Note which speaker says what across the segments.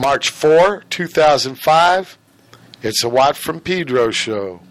Speaker 1: March 4, 2005. It's a Watt from Pedro show.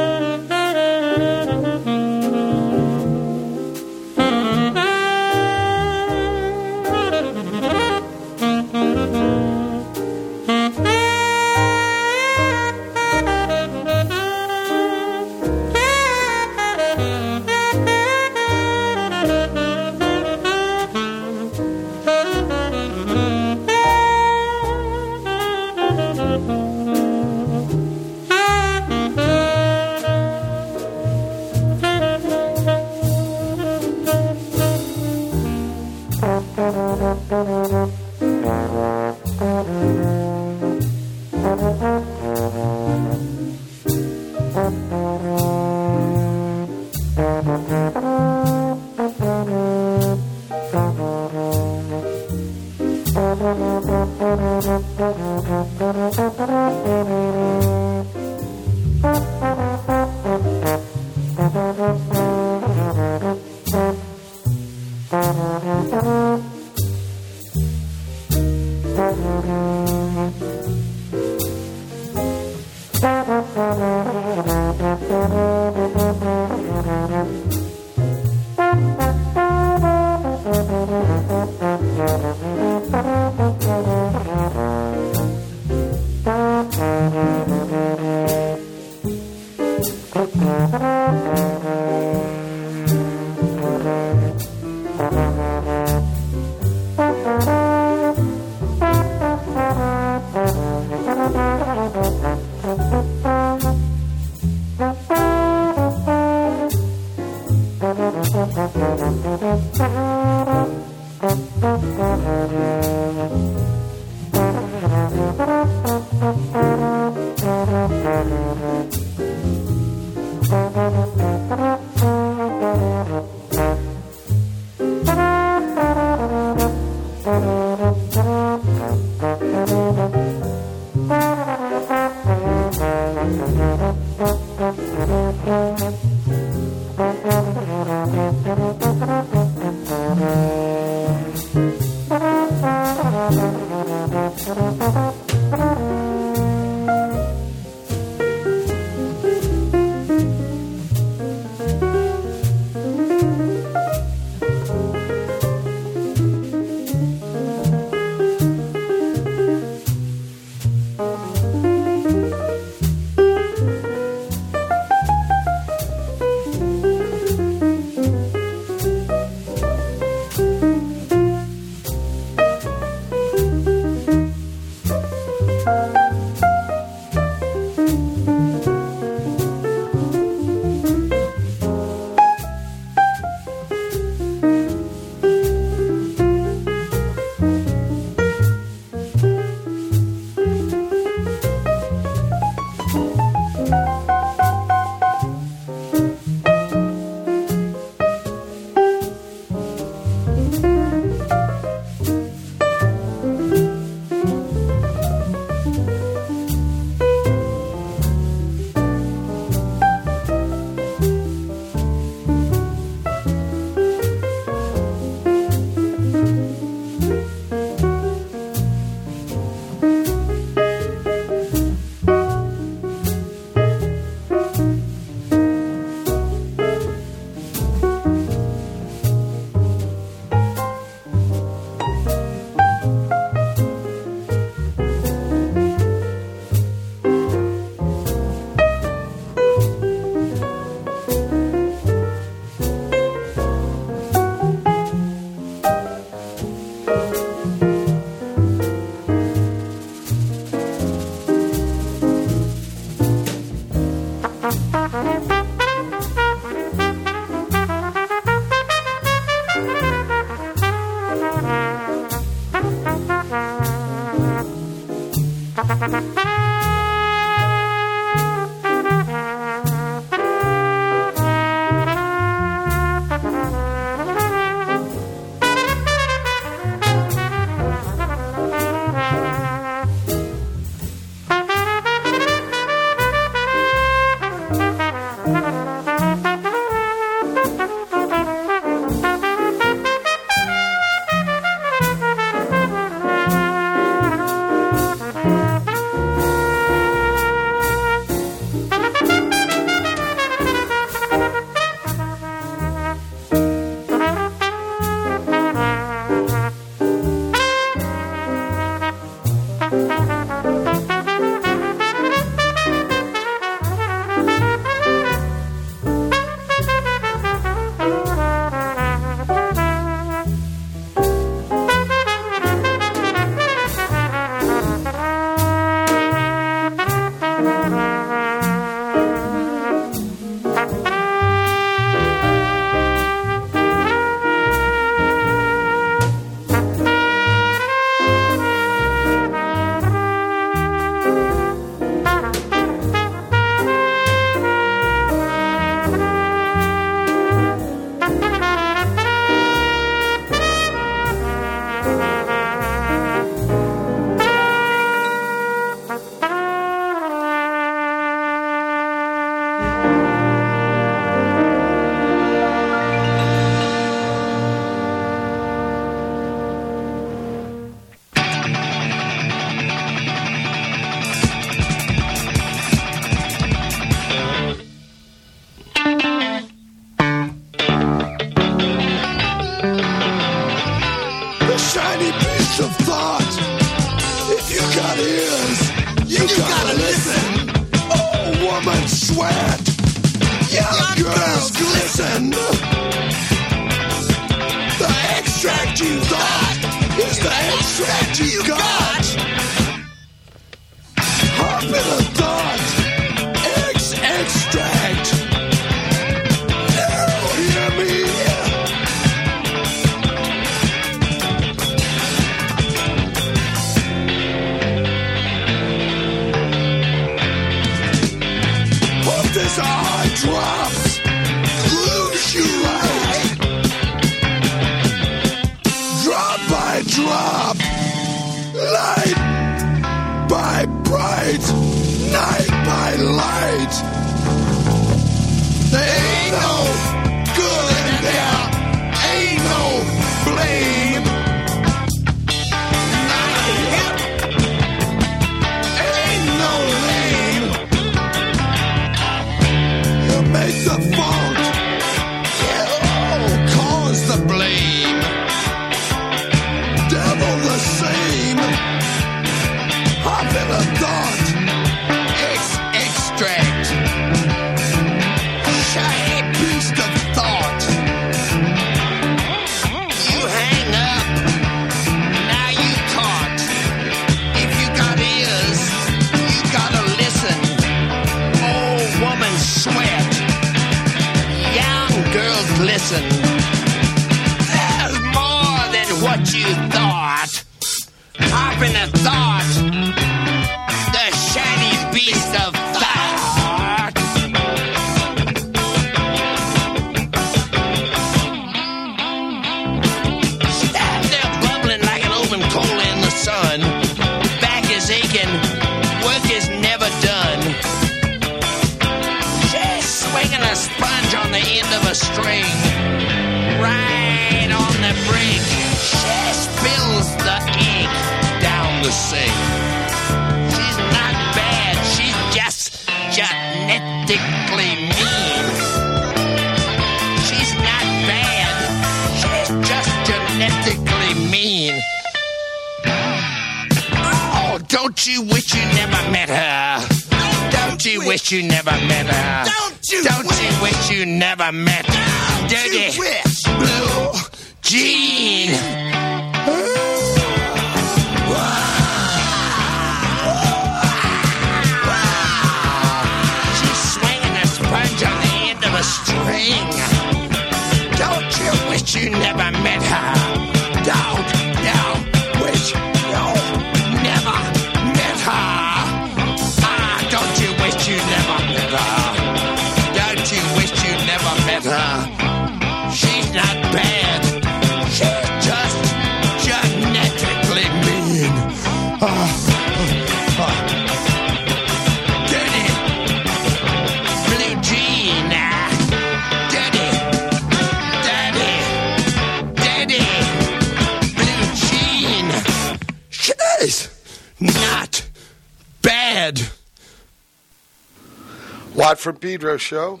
Speaker 1: Watt from Pedro show.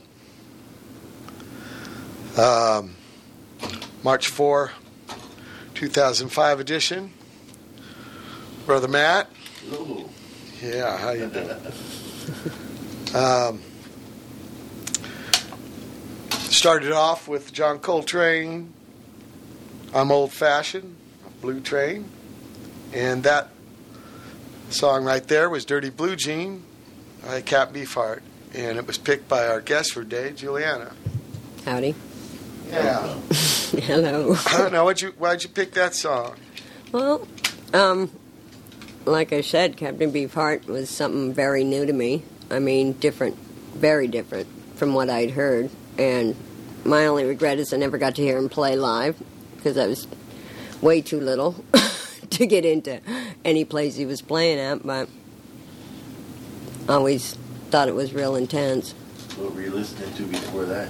Speaker 1: Um, March 4, 2005 edition. Brother Matt.
Speaker 2: Ooh.
Speaker 1: Yeah, how you doing? um, started off with John Coltrane. I'm old fashioned, Blue Train, and that song right there was "Dirty Blue Gene" by Cap Beefheart, and it was picked by our guest for today, Juliana.
Speaker 3: Howdy.
Speaker 1: Yeah.
Speaker 3: Hello.
Speaker 1: I don't know. Why'd you Why'd you pick that song?
Speaker 3: Well, um, like I said, Captain Beefheart was something very new to me. I mean, different, very different from what I'd heard. And my only regret is I never got to hear him play live because I was way too little to get into any place he was playing at. But always thought it was real intense.
Speaker 2: What were you listening to before that?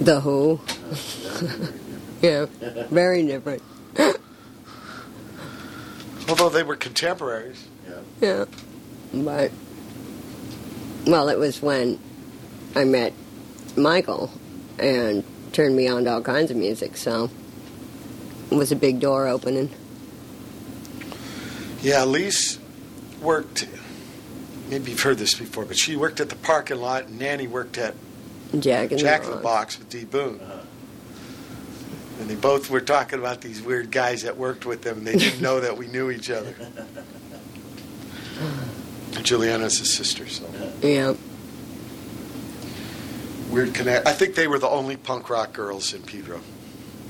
Speaker 3: The Who, oh, yeah, very different.
Speaker 1: Although they were contemporaries.
Speaker 3: Yeah. But, well, it was when I met Michael and turned me on to all kinds of music, so it was a big door opening.
Speaker 1: Yeah, Lise worked. Maybe you've heard this before, but she worked at the parking lot, and Nanny worked at
Speaker 3: Jack and
Speaker 1: Jack in
Speaker 3: the
Speaker 1: the
Speaker 3: Box.
Speaker 1: Box with D. Boone.
Speaker 2: Uh-huh.
Speaker 1: And they both were talking about these weird guys that worked with them. and They didn't know that we knew each other. And Juliana's his sister, so
Speaker 3: Yeah.
Speaker 1: weird connect. I think they were the only punk rock girls in Pedro.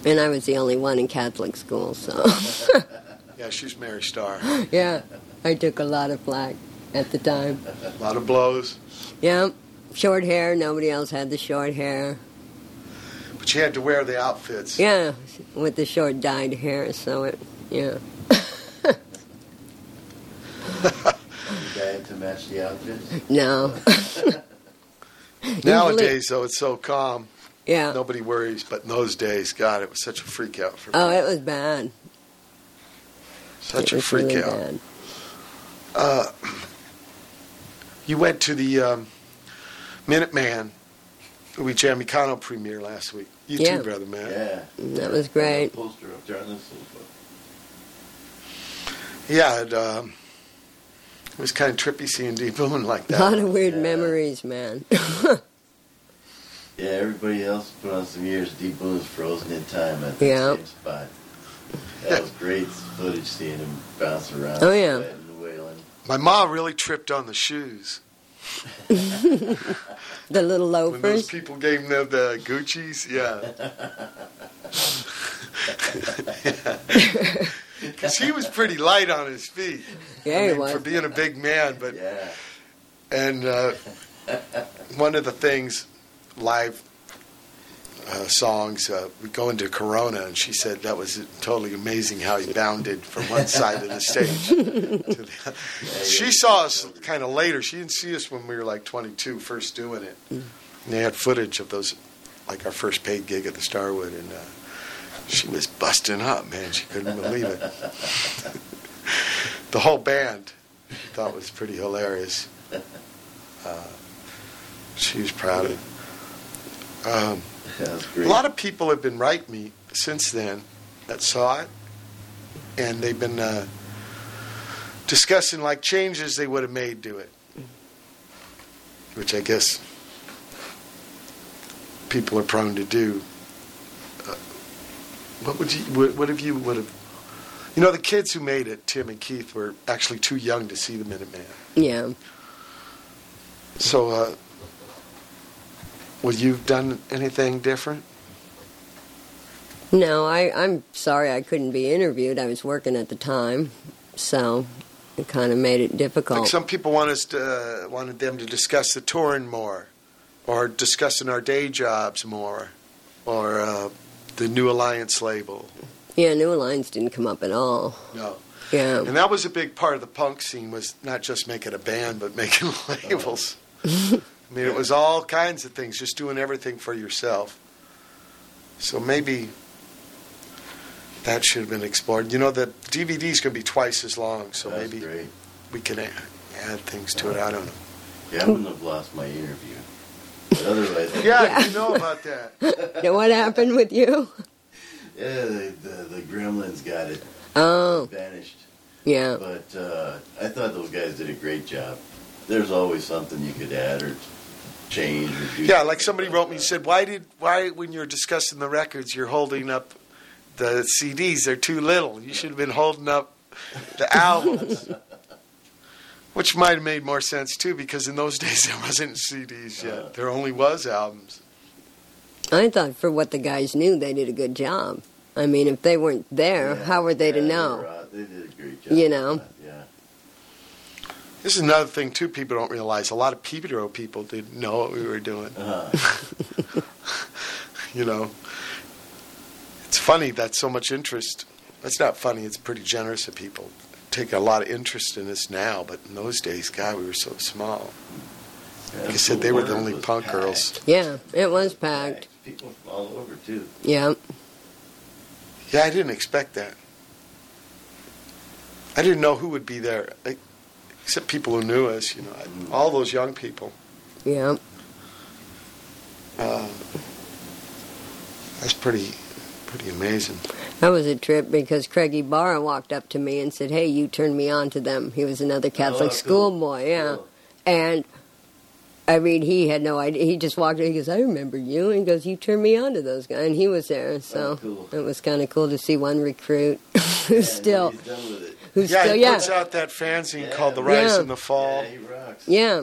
Speaker 3: And I was the only one in Catholic school, so
Speaker 1: Yeah, she's Mary Star.
Speaker 3: yeah, I took a lot of flack at the time.
Speaker 1: A lot of blows,
Speaker 3: Yeah, short hair. Nobody else had the short hair.
Speaker 1: but you had to wear the outfits.
Speaker 3: Yeah, with the short dyed hair, so it yeah.
Speaker 2: You got to match the outfits?
Speaker 3: No.
Speaker 1: Nowadays, though, it's so calm.
Speaker 3: Yeah.
Speaker 1: Nobody worries. But in those days, God, it was such a freak out for me.
Speaker 3: Oh, it was bad.
Speaker 1: such
Speaker 3: it
Speaker 1: a
Speaker 3: was
Speaker 1: freak
Speaker 3: really
Speaker 1: out.
Speaker 3: bad.
Speaker 1: Uh, you went to the um, Minuteman We Jam Econo premiere last week. You
Speaker 3: Yeah.
Speaker 1: too, brother man.
Speaker 2: Yeah.
Speaker 3: That was great.
Speaker 2: Poster up there on the.
Speaker 1: Yeah, it, um, it was kind of trippy seeing D Boone like that.
Speaker 3: A lot of weird
Speaker 2: Yeah.
Speaker 3: memories, man.
Speaker 2: Yeah, everybody else put on some years. D Boone's frozen in time at the
Speaker 3: Yeah.
Speaker 2: same spot. That was great footage seeing him bounce around.
Speaker 3: Oh, yeah.
Speaker 2: Sweating and wailing.
Speaker 1: My mom really tripped on the shoes
Speaker 3: the little
Speaker 1: when those
Speaker 3: loafers.
Speaker 1: people gave him the, the Gucci's. Yeah, because he was pretty light on his feet.
Speaker 3: Yeah,
Speaker 1: I
Speaker 3: he
Speaker 1: mean,
Speaker 3: was.
Speaker 1: for being a big man. But
Speaker 2: Yeah.
Speaker 1: and uh, one of the things live uh, songs uh, we go into Corona, and she said that was totally amazing how he bounded from one side of the stage. to the, she saw us kind of later. She didn't see us when we were like 22, first doing it. And they had footage of those, like our first paid gig at the Starwood, and uh, she was busting up, man. She couldn't believe it. the whole band thought was pretty hilarious. Uh, she was proud of it. Um,
Speaker 2: That was
Speaker 1: a lot of people have been writing me since then that saw it, and they've been uh, discussing like changes they would have made to it, which I guess people are prone to do. Uh, what would you? What, what have you would have? You know, the kids who made it, Tim and Keith, were actually too young to see the Minuteman.
Speaker 3: Yeah.
Speaker 1: So, uh, would you have done anything different?
Speaker 3: No, I, I'm sorry I couldn't be interviewed. I was working at the time, so it kind of made it difficult.
Speaker 1: Like some people want us to, uh, wanted them to discuss the touring more, or discussing our day jobs more, or uh, the New Alliance label.
Speaker 3: yeah, New Alliance didn't come up at all.
Speaker 1: No,
Speaker 3: Yeah.
Speaker 1: and that was a big part of the punk scene was not just making a band, but making labels. I mean, it was all kinds of things, just doing everything for yourself. So maybe that should have been explored. You know, the DVD is going to be twice as long, so
Speaker 2: That was
Speaker 1: maybe
Speaker 2: great.
Speaker 1: we can add, add things to it. I don't know.
Speaker 2: Yeah, I wouldn't have lost my interview. But otherwise,
Speaker 1: Yeah,
Speaker 3: Yeah.
Speaker 1: you know about that.
Speaker 3: Now, what happened with you?
Speaker 2: yeah, the, the, the gremlins got it.
Speaker 3: Oh,
Speaker 2: Vanished.
Speaker 3: Yeah.
Speaker 2: But uh, I thought those guys did a great job. There's always something you could add or change.
Speaker 1: Yeah, like somebody wrote me and said, "Why did why when you're discussing the records, you're holding up the CDs? They're too little. You should have been holding up the albums." Which might have made more sense too, because in those days there wasn't CDs yet. There only was albums.
Speaker 3: I thought for what the guys knew, they did a good job. I mean, if they weren't there,
Speaker 2: Yeah,
Speaker 3: how were they to
Speaker 2: yeah,
Speaker 3: know?
Speaker 2: were, uh, They did a great job.
Speaker 3: You know.
Speaker 2: Yeah.
Speaker 1: This is another thing too. People don't realize. A lot of Pedro people didn't know what we were doing.
Speaker 2: Uh-huh.
Speaker 1: You know, it's funny that so much interest. That's not funny. It's pretty generous of people take a lot of interest in us now, but in those days, God, we were so small. Like I said, they were the only punk
Speaker 2: packed.
Speaker 1: girls.
Speaker 3: Yeah, it was packed.
Speaker 2: People from all over too.
Speaker 3: Yeah.
Speaker 1: Yeah, I didn't expect that. I didn't know who would be there, like, except people who knew us. You know, all those young people.
Speaker 3: Yeah.
Speaker 1: Uh, that's pretty, pretty amazing.
Speaker 3: That was a trip because Craigie Barra walked up to me and said, Hey, you turned me on to them. He was another Catholic
Speaker 2: Oh, cool.
Speaker 3: schoolboy, yeah.
Speaker 2: Cool.
Speaker 3: And I mean, he had no idea. He just walked in. He goes, "I remember you." And he goes, "You turned me on to those guys." And he was there, so
Speaker 2: Oh, cool.
Speaker 3: it was kind of cool to see one recruit who's
Speaker 2: Yeah,
Speaker 3: still,
Speaker 2: He's done with it.
Speaker 3: who's
Speaker 1: yeah,
Speaker 3: still,
Speaker 1: he
Speaker 3: yeah,
Speaker 1: puts out that fanzine
Speaker 2: Yeah.
Speaker 1: called The Rise
Speaker 3: Yeah.
Speaker 1: and the Fall.
Speaker 2: Yeah, he rocks.
Speaker 3: yeah.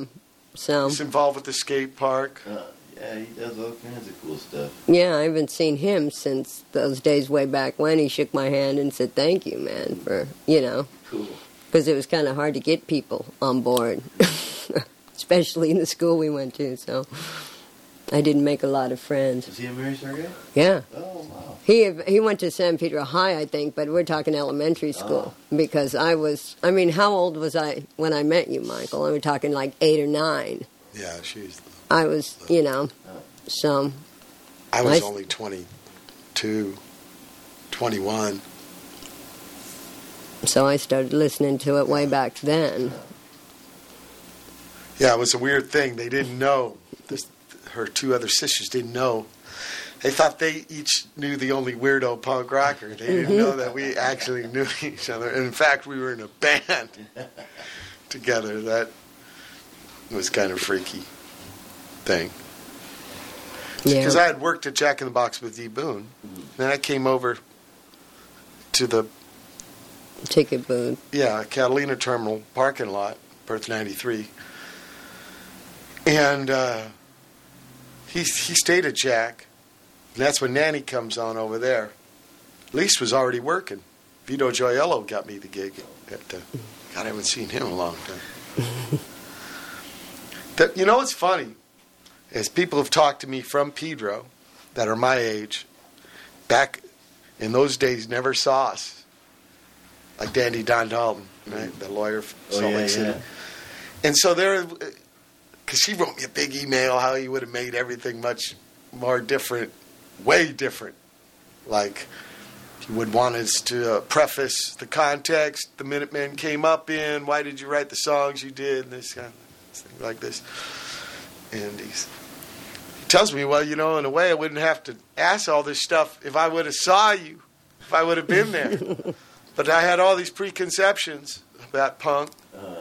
Speaker 3: So
Speaker 1: He's involved with the skate park.
Speaker 2: Uh, yeah, he does all kinds of cool stuff.
Speaker 3: yeah, I haven't seen him since those days way back when he shook my hand and said, "Thank you, man," for you know,
Speaker 2: Cool.
Speaker 3: because it was kind of hard to get people on board, especially in the school we went to. So I didn't make a lot of friends.
Speaker 2: Is he a Mary Sergey?
Speaker 3: Yeah.
Speaker 2: Oh wow.
Speaker 3: He he went to San Pedro High, I think, but we're talking elementary oh. school because I was. I mean, how old was I when I met you, Michael? Were talking like eight or nine.
Speaker 1: Yeah, she's.
Speaker 3: I was, you know, so
Speaker 1: I was
Speaker 3: Nice.
Speaker 1: only 22, 21.
Speaker 3: so I started listening to it way back then.
Speaker 1: Yeah, it was a weird thing. They didn't know. This, her two other sisters didn't know. They thought they each knew the only weirdo punk rocker. They didn't know that we actually knew each other. And in fact, we were in a band together. That was kind of freaky thing.
Speaker 3: Yeah,
Speaker 1: Because I had worked at Jack in the Box with D. Boone. Then I came over to the
Speaker 3: ticket booth.
Speaker 1: Yeah, Catalina Terminal parking lot, Berth 93. And uh, he, he stayed at Jack. And that's when Nanny comes on over there. Lise was already working. Vito Gioiello got me the gig. At, uh, God, I haven't seen him in a long time. that, you know what's funny? Is people have talked to me from Pedro that are my age, back in those days, never saw us like Dandy Don Dalton, right? The lawyer from
Speaker 2: Oh
Speaker 1: Salt
Speaker 2: yeah,
Speaker 1: Lake City.
Speaker 2: yeah.
Speaker 1: And so there, because she wrote me a big email how he would have made everything much more different, way different. Like he would want us to uh, preface the context the Minutemen came up in. Why did you write the songs you did? And this kind of thing like this. And he's, he tells me, well, you know, in a way, I wouldn't have to ask all this stuff if I would have saw you, if I would have been there. but I had all these preconceptions about punk,
Speaker 2: Uh,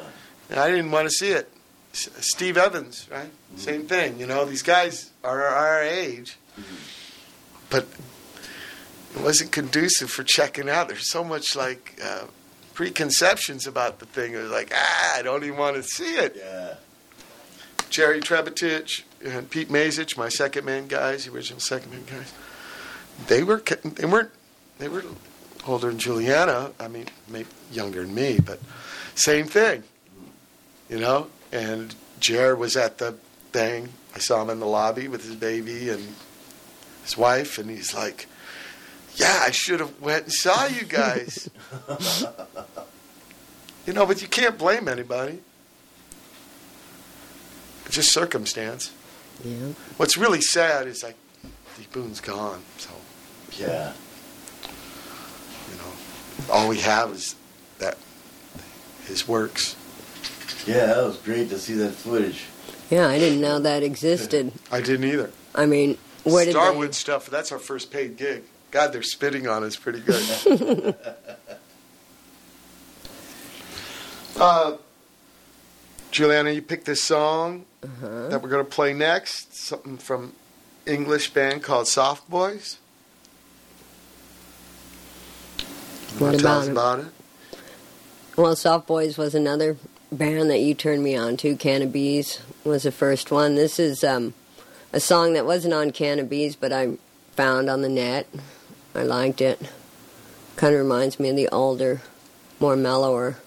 Speaker 1: and I didn't want to see it. S- Steve Evans, right? Same thing. You know, these guys are our age, but it wasn't conducive for checking out. There's so much like uh, preconceptions about the thing. It was like, ah, I don't even want to see it.
Speaker 2: yeah.
Speaker 1: Jerry Trebotic and Pete Mazich, my Secondmen guys, the original Secondmen guys, they were they weren't they were older than Juliana. I mean, maybe younger than me, but same thing, you know. And Jer was at the thing. I saw him in the lobby with his baby and his wife, and he's like, "Yeah, I should have went and saw you guys." you know, but you can't blame anybody. It's just circumstance.
Speaker 3: Yeah,
Speaker 1: What's really sad is like D. Boone's gone, so
Speaker 2: Yeah.
Speaker 1: you know all we have is that his works.
Speaker 2: Yeah, that was great to see that footage.
Speaker 3: yeah. I didn't know that existed.
Speaker 1: I didn't either.
Speaker 3: I mean, where did
Speaker 1: Starwood stuff. That's our first paid gig. God, they're spitting on us pretty good. Uh, Juliana, you picked this song
Speaker 3: Uh-huh.
Speaker 1: that we're going to play next. Something from English band called Soft Boys.
Speaker 3: What
Speaker 1: tell
Speaker 3: about
Speaker 1: about it?
Speaker 3: Well, Soft Boys was another band that you turned me on to. Can of Bees was the first one. This is um, a song that wasn't on Can of Bees, but I found on the net. I liked it. Kind of reminds me of the older, more mellower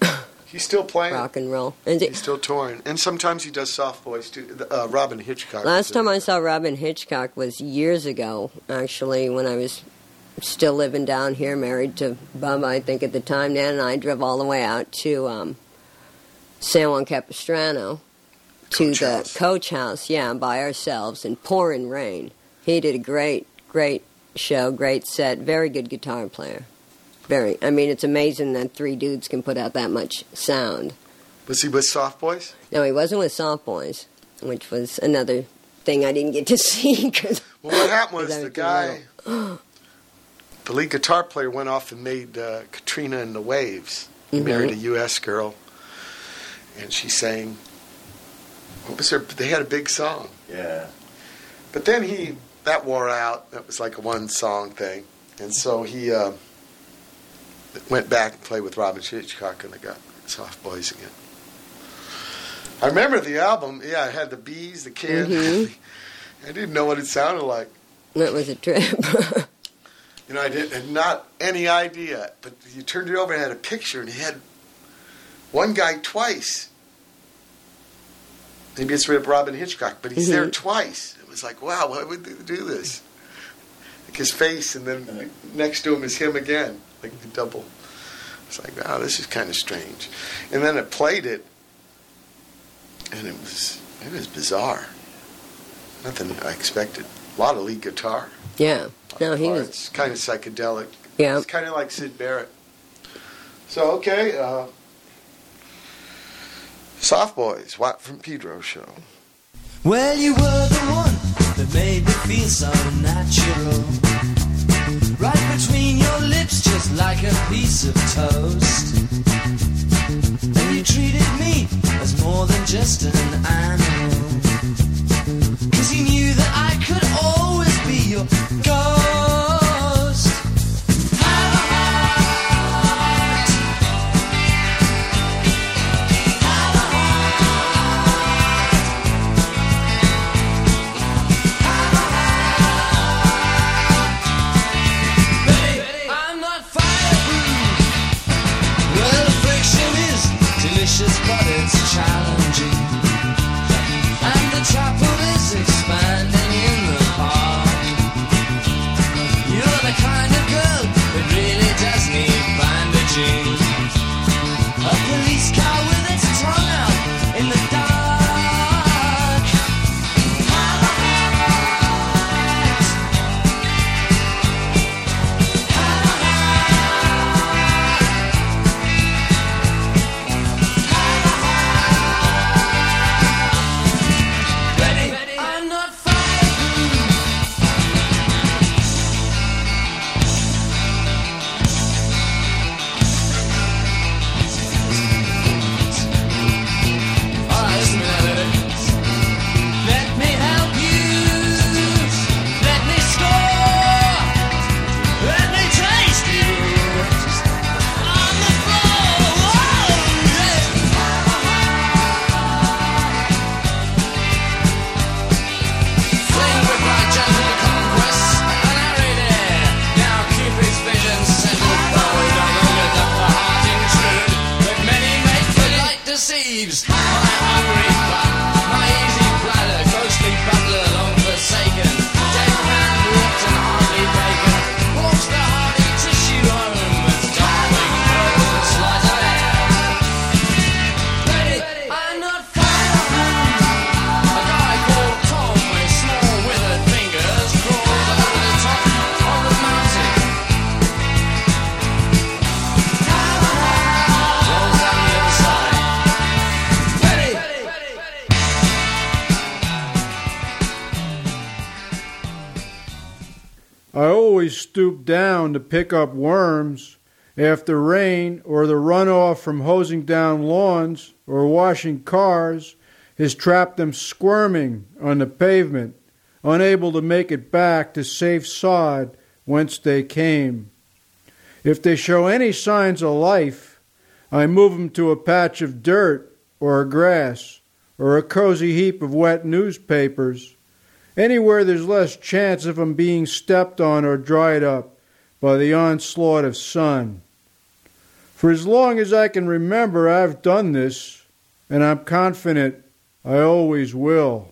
Speaker 1: He's still playing.
Speaker 3: rock and roll. And
Speaker 1: He's still touring, and sometimes he does soft voice too. Uh, Robyn Hitchcock.
Speaker 3: Last time I saw Robyn Hitchcock was years ago, actually, when I was still living down here, married to Bubba, I think at the time. Dan and I drove all the way out to um, San Juan Capistrano to
Speaker 1: Coach
Speaker 3: the
Speaker 1: house.
Speaker 3: coach house, yeah, by ourselves in pouring rain. He did a great, great show, great set, very good guitar player. Very. I mean, it's amazing that three dudes can put out that much sound.
Speaker 1: was he with Soft Boys?
Speaker 3: No, he wasn't with Soft Boys, which was another thing I didn't get to see because
Speaker 1: Well, what happened was the guy, the lead guitar player, went off and made uh, Katrina and the Waves. He
Speaker 3: Mhm.
Speaker 1: married a U.S. girl, and she sang. What was her? They had a big song,
Speaker 2: Yeah.
Speaker 1: but then he that wore out. That was like a one song thing, and so he uh, went back and played with Robyn Hitchcock, and they got Soft Boys again. I remember the album. Yeah, it had the bees, the kid.
Speaker 3: Mhm.
Speaker 1: I didn't know what it sounded like.
Speaker 3: that was a trip.
Speaker 1: You know, I did had not any idea. But you turned it over and had a picture, and he had one guy twice. Maybe it's with Robyn Hitchcock, but he's there
Speaker 3: Mhm.
Speaker 1: twice. It was like, wow, why would they do this? Like his face, and then next to him is him again, like a double. It's like, wow, this is kind of strange. And then it played it, and it was it was bizarre. Nothing I expected. A lot of lead guitar.
Speaker 3: yeah. No, he was.
Speaker 1: It's kind of psychedelic.
Speaker 3: Yeah.
Speaker 1: It's kind of like Syd Barrett. So, okay. Uh, Soft Boys, Watt from Pedro show.
Speaker 4: Well, you were the one that made me feel so natural. Right between your lips, just like a piece of toast. And you treated me as more than just an animal. Cause you knew that I
Speaker 5: stoop down to pick up worms. after rain or the runoff from hosing down lawns or washing cars has trapped them squirming on the pavement, unable to make it back to safe sod whence they came. If they show any signs of life, I move them to a patch of dirt or grass or a cozy heap of wet newspapers, anywhere there's less chance of of 'em being stepped on or dried up by the onslaught of sun. For as long as I can remember, I've done this, and I'm confident I always will.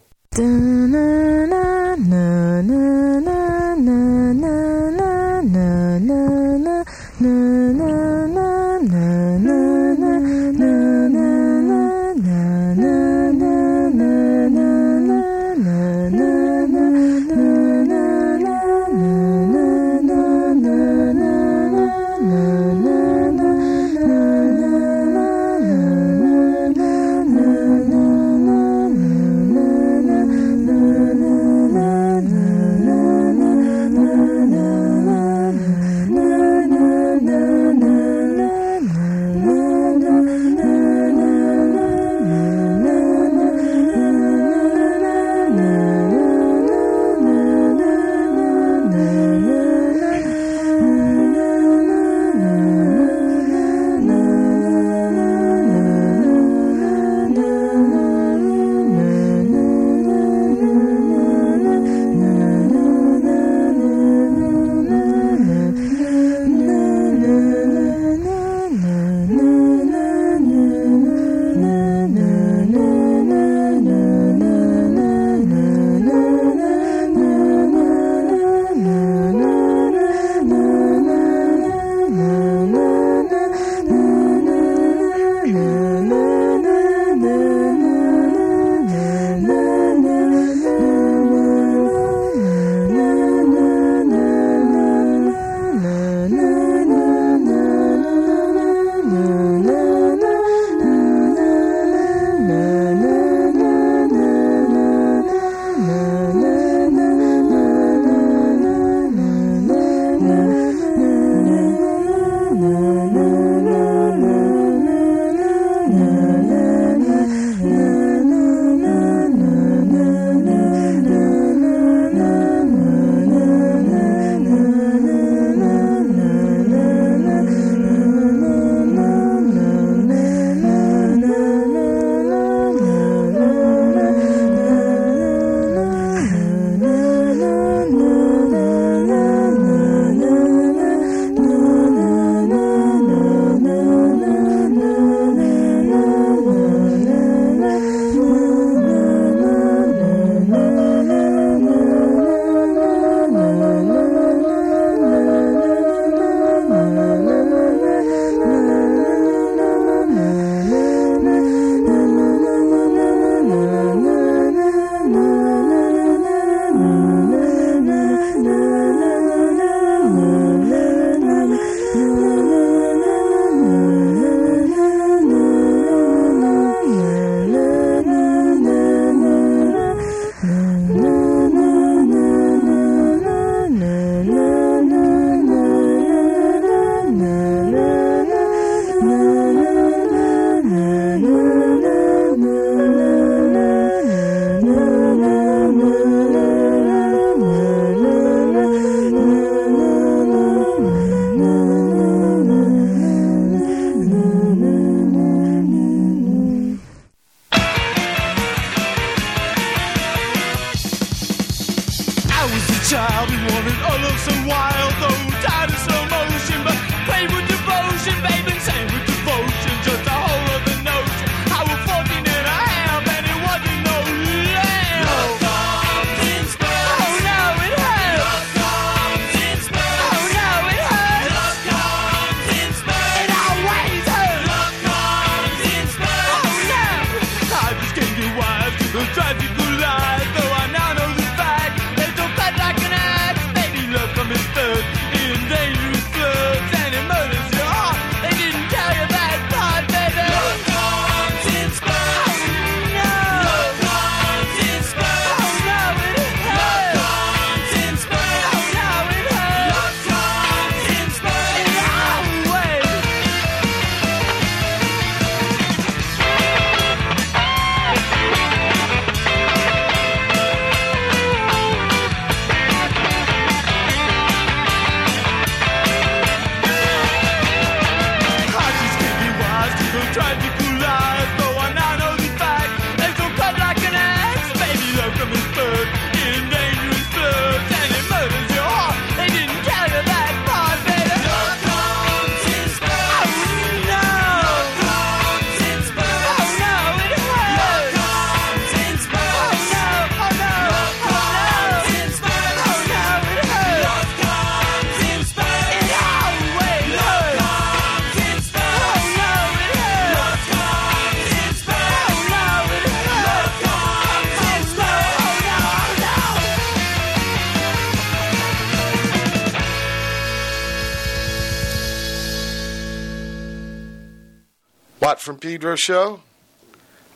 Speaker 1: Pedro show.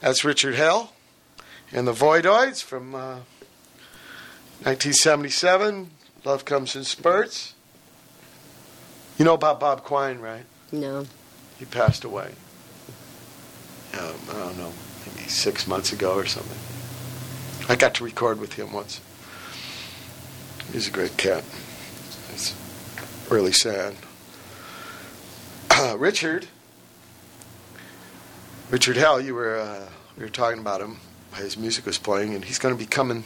Speaker 1: That's Richard Hell and the Voidoids from uh, 1977. Love comes in spurts. You know about Bob Quine, right?
Speaker 3: No.
Speaker 1: He passed away. Um, I don't know, maybe six months ago or something. I got to record with him once. He's a great cat. It's really sad. Richard, Richard Hell, you were uh, we were talking about him. His music was playing, and he's going to be coming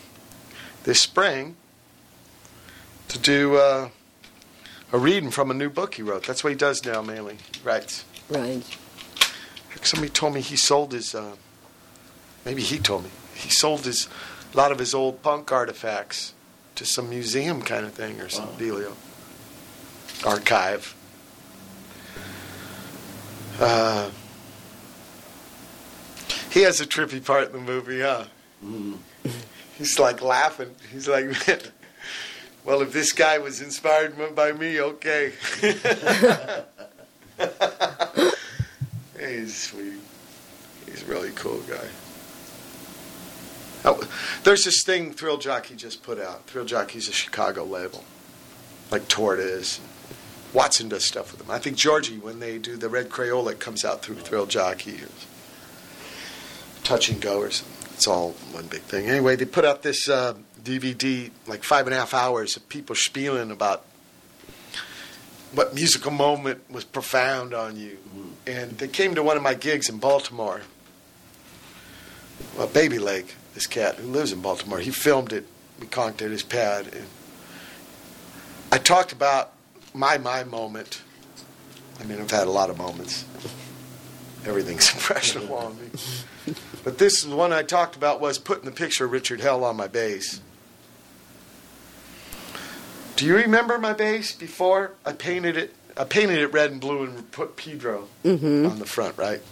Speaker 1: this spring to do uh, a reading from a new book he wrote. That's what he does now, mainly. He writes.
Speaker 3: Right.
Speaker 1: Somebody told me he sold his. Uh, maybe he told me he sold his a lot of his old punk artifacts to some museum kind of thing or some
Speaker 2: Wow.
Speaker 1: dealio. Archive. Uh, he has a trippy part in the movie, huh?
Speaker 2: Mm.
Speaker 1: He's like laughing. He's like, well, if this guy was inspired by me, okay. He's sweet. He's a really cool guy. Oh, there's this thing Thrill Jockey just put out. Thrill Jockey's a Chicago label, like Tortoise. Watson does stuff with them. I think Georgie, when they do the Red Crayola, comes out through Thrill Jockey. Touch and go or something. It's all one big thing. Anyway, they put out this uh, DVD, like five and a half hours of people spieling about what musical moment was profound on you. And they came to one of my gigs in Baltimore. Well, Baby Leg, this cat who lives in Baltimore, he filmed it. We conked at his pad. And I talked about my my moment. I mean, I've had a lot of moments. Everything's impressionable on me. But this the one I talked about was putting the picture of Richard Hell on my bass. Do you remember my bass before I painted it? I painted it red and blue and put Pedro
Speaker 3: Mm-hmm.
Speaker 1: on the front, right?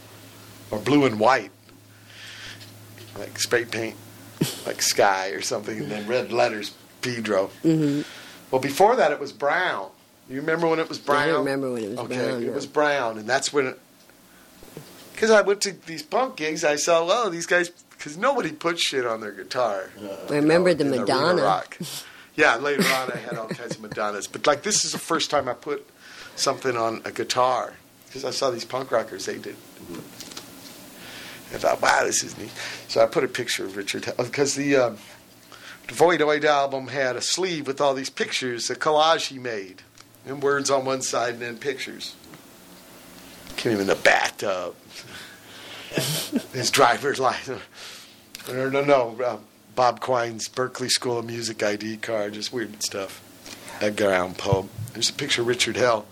Speaker 1: Or blue and white, like spray paint, like sky or something, and then red letters Pedro.
Speaker 3: Mm-hmm.
Speaker 1: Well, before that, it was brown. You remember when it was brown?
Speaker 3: I remember when it was
Speaker 1: okay,
Speaker 3: brown.
Speaker 1: it
Speaker 3: yeah.
Speaker 1: was brown, and that's when it. Because I went to these punk gigs, I saw, well, these guys, because nobody put shit on their guitar.
Speaker 3: I remember
Speaker 1: you
Speaker 3: the
Speaker 1: know, in arena
Speaker 3: Madonna.
Speaker 1: rock. Yeah, later on I had all kinds of Madonnas. But like this is the first time I put something on a guitar because I saw these punk rockers they did. I thought, wow, this is neat. So I put a picture of Richard because the, um, the Voidoid album had a sleeve with all these pictures, a collage he made, and words on one side and then pictures. Came in the bathtub. His driver's license. No, no, no. Uh, Bob Quine's Berklee School of Music ID card, just weird stuff. Edgar Allan Poe. There's a picture of Richard Hell.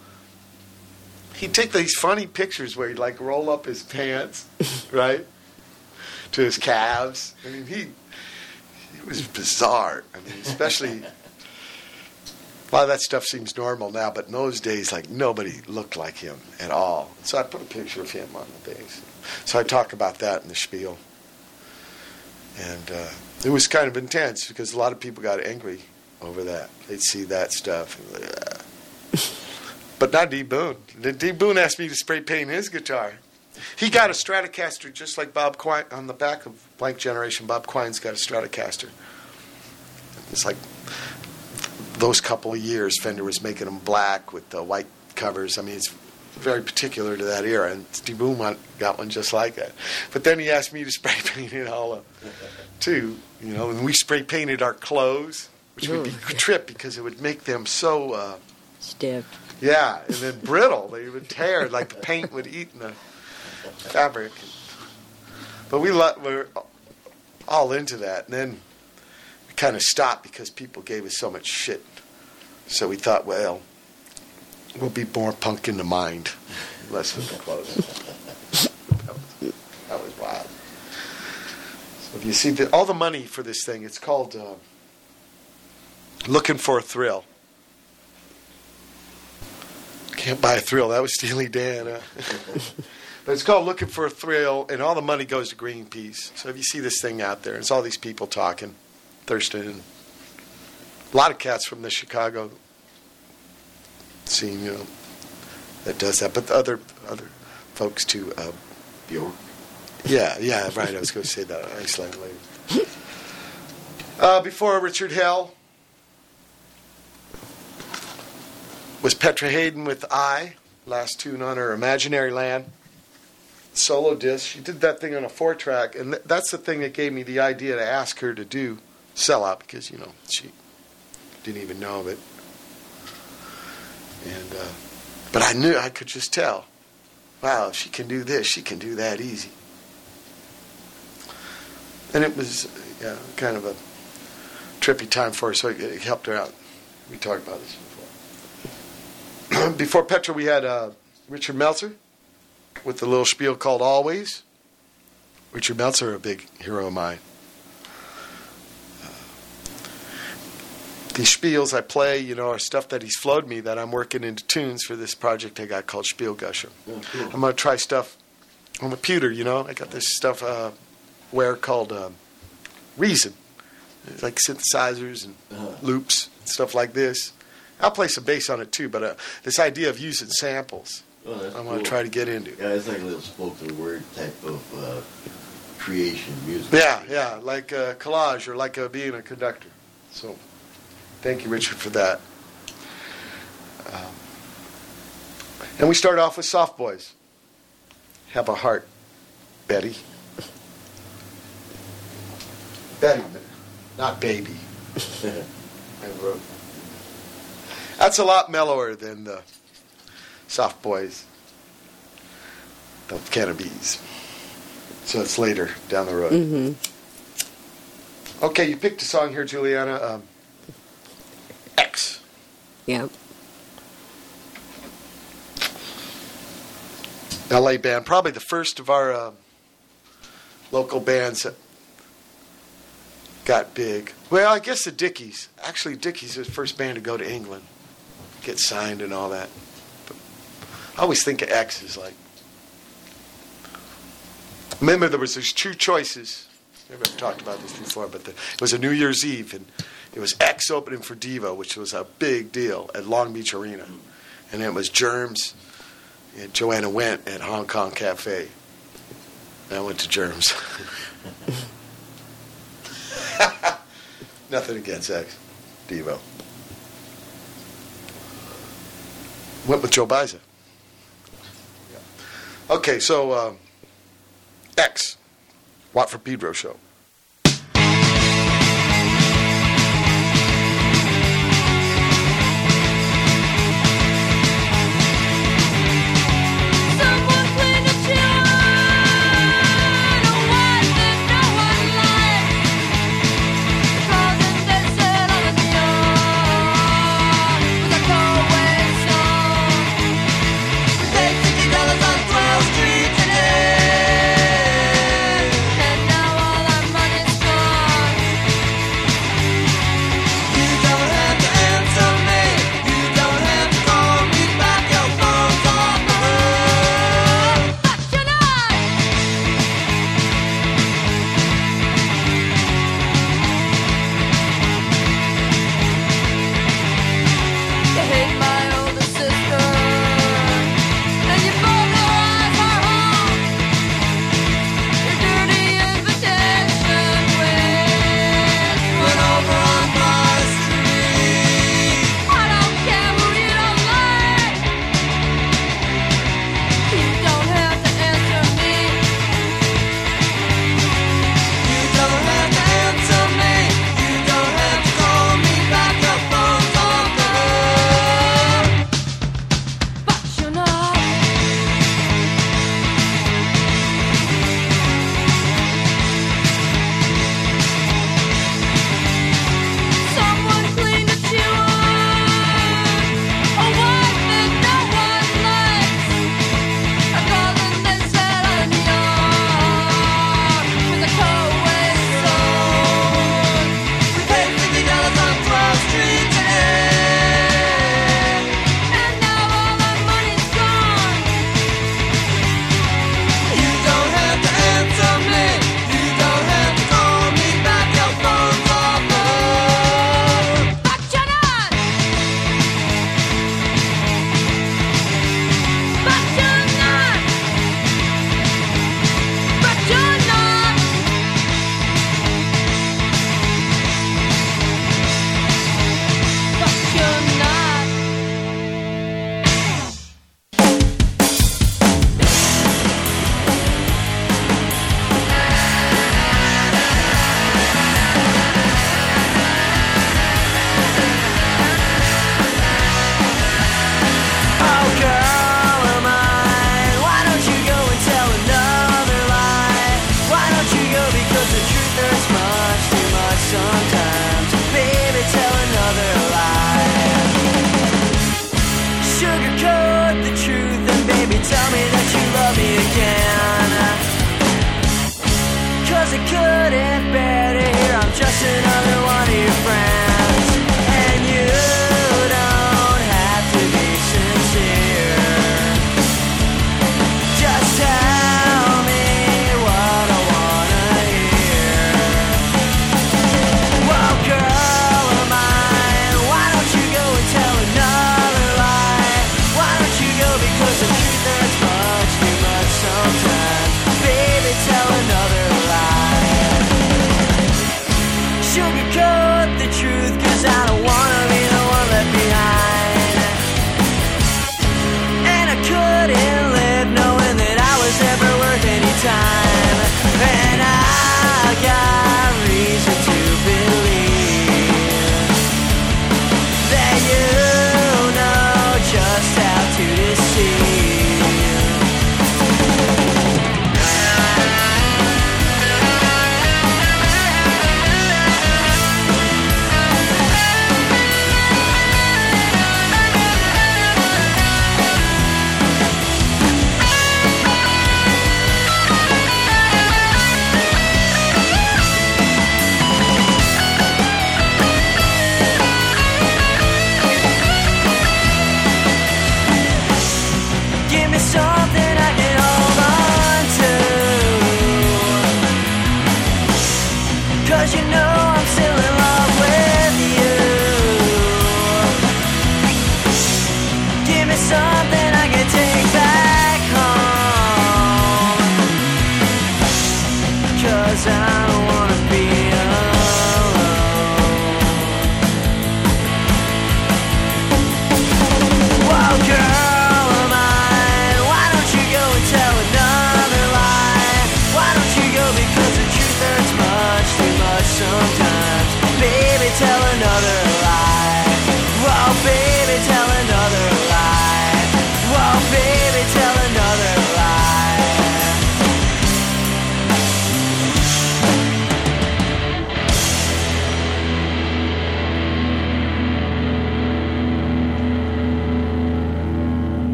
Speaker 1: He'd take these funny pictures where he'd like roll up his pants, right, to his calves. I mean, he he was bizarre. I mean, especially a lot of that stuff seems normal now, but in those days, like nobody looked like him at all. So I put a picture of him on the bass. So I talk about that in the spiel, and uh, it was kind of intense because a lot of people got angry over that. They'd see that stuff. Uh, but not D Boone. D Boone asked me to spray paint his guitar. He got a Stratocaster just like Bob Quine on the back of Blank Generation. Bob Quine's got a Stratocaster. It's like those couple of years, Fender was making them black with the white covers. I mean, it's very particular to that era, and Steve Boone got one just like that. But then he asked me to spray paint it all up, too. You know, and we spray painted our clothes, which would be a trip because it would make them so. Uh,
Speaker 3: Stiff.
Speaker 1: yeah, and then brittle. They would tear, like the paint would eat in the. fabric. But we let, we're all into that. And then we kind of stopped because people gave us so much shit. So we thought, well, we'll be more punk in the mind, less with the clothes. that, was, that was wild. So if you see the, all the money for this thing, it's called uh, Looking for a Thrill. Can't buy a thrill. That was Steely Dan. Huh? but it's called Looking for a Thrill, and all the money goes to Greenpeace. So if you see this thing out there, it's all these people talking, Thurston, and a lot of cats from the Chicago scene, you know, that does that. But the other other folks too. Uh,
Speaker 2: Bjork.
Speaker 1: yeah, yeah, right. I was going to say that. Explain later. Uh, before Richard Hell was Petra Haden with I, last tune on her Imaginary Land solo disc. She did that thing on a four track, and th- that's the thing that gave me the idea to ask her to do Sellout because, you know, she didn't even know of it. And, uh, but I knew, I could just tell, wow, she can do this, she can do that easy. And it was yeah, kind of a trippy time for her, so it, it helped her out. We talked about this before. before Petra, we had uh, Richard Meltzer with the little spiel called Always. Richard Meltzer, a big hero of mine. These spiels I play, you know, are stuff that he's flowed me that I'm working into tunes for this project I got called Spielgusher.
Speaker 2: Oh, cool.
Speaker 1: I'm gonna try stuff on the pewter. You know, I got this stuff uh, where called um, Reason, It's like synthesizers and
Speaker 2: Uh-huh.
Speaker 1: loops, stuff like this. I'll play some bass on it too, but uh, this idea of using samples,
Speaker 2: Oh,
Speaker 1: I'm
Speaker 2: going
Speaker 1: to try to get into.
Speaker 2: Yeah, it's like a little spoken word type of uh, creation music.
Speaker 1: Yeah, yeah, like a collage or like a, being a conductor. So, thank you, Richard, for that. Um, and we start off with Soft Boys. Have a heart, Betty. Betty, not baby. I wrote. That's a lot mellower than the Soft Boys, the Cannabis. So it's later down the road.
Speaker 3: hmm
Speaker 1: Okay, you picked a song here, Juliana. Um, X.
Speaker 3: Yeah.
Speaker 1: LA band, probably the first of our uh, local bands that got big. Well, I guess the Dickies. Actually, Dickies was the first band to go to England, get signed and all that. But I always think of X as like. Remember, there was these two choices. Maybe I've talked about this before, but the, it was a New Year's Eve, and it was X opening for Devo, which was a big deal at Long Beach Arena, and then it was Germs and Joanna went at Hong Kong Cafe. And I went to Germs. Nothing against X, Devo. Went with Joe Baiza. Okay, so um, X, Watt from Pedro show.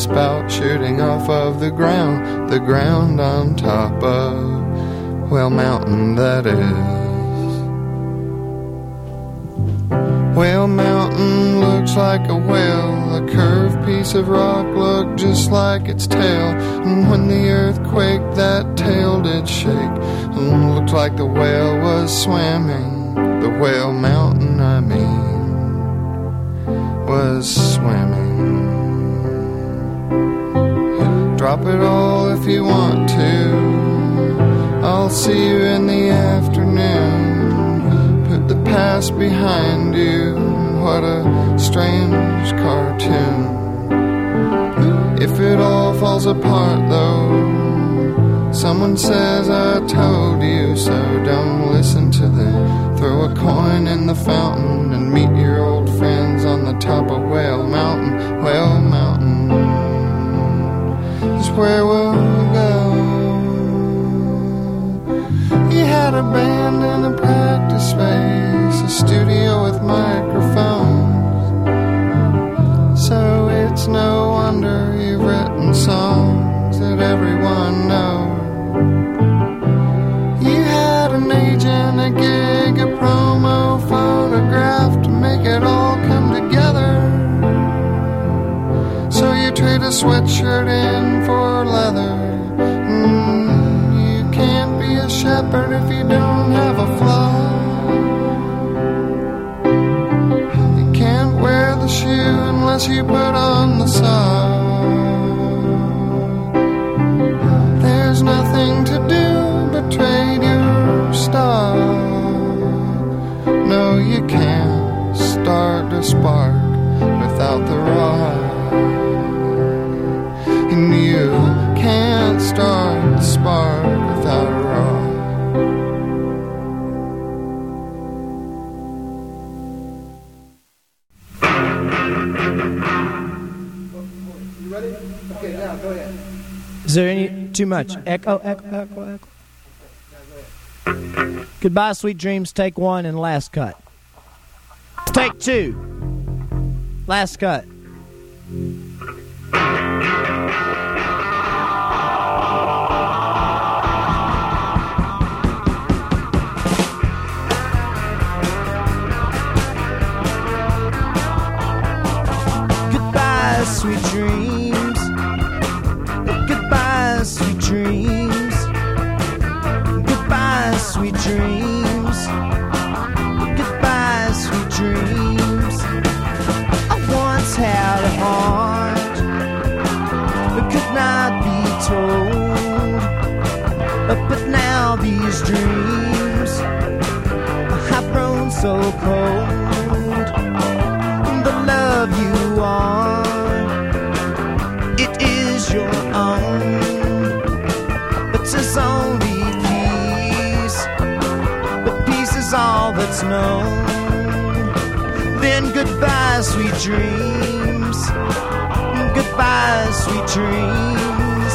Speaker 6: spout shooting off of the ground, the ground on top of, well, mountain that is. Whale Mountain looks like a whale, a curved piece of rock looked just like its tail. And when the earthquake, that tail did shake, mm, and looked like the whale was swimming. The whale mountain, I mean, was swimming. drop it all if you want to. I'll see you in the afternoon. Put the past behind you. What a strange cartoon. If it all falls apart, though, someone says I told you so. Don't listen to them. Throw a coin in the fountain and meet where she put on the sun.
Speaker 7: Is there any too much? Echo, echo, echo, echo. Goodbye, sweet dreams. Take one and last cut. Take two. Last cut. sweet dreams. So cold. The love you are, it is your own. But it's only peace, but peace is all that's known. Then goodbye, sweet dreams. Goodbye, sweet dreams.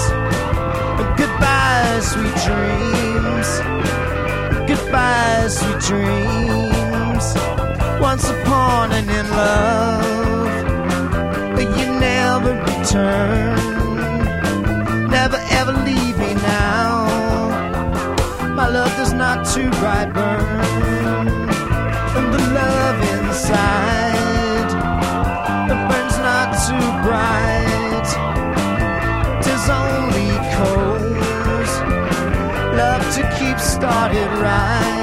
Speaker 7: Goodbye, sweet dreams. Goodbye, sweet dreams. Once upon and in love, but you never return. Never ever leave me now. My love does not too bright burn. And the love inside it burns not too bright. Tis only cold love to keep started right.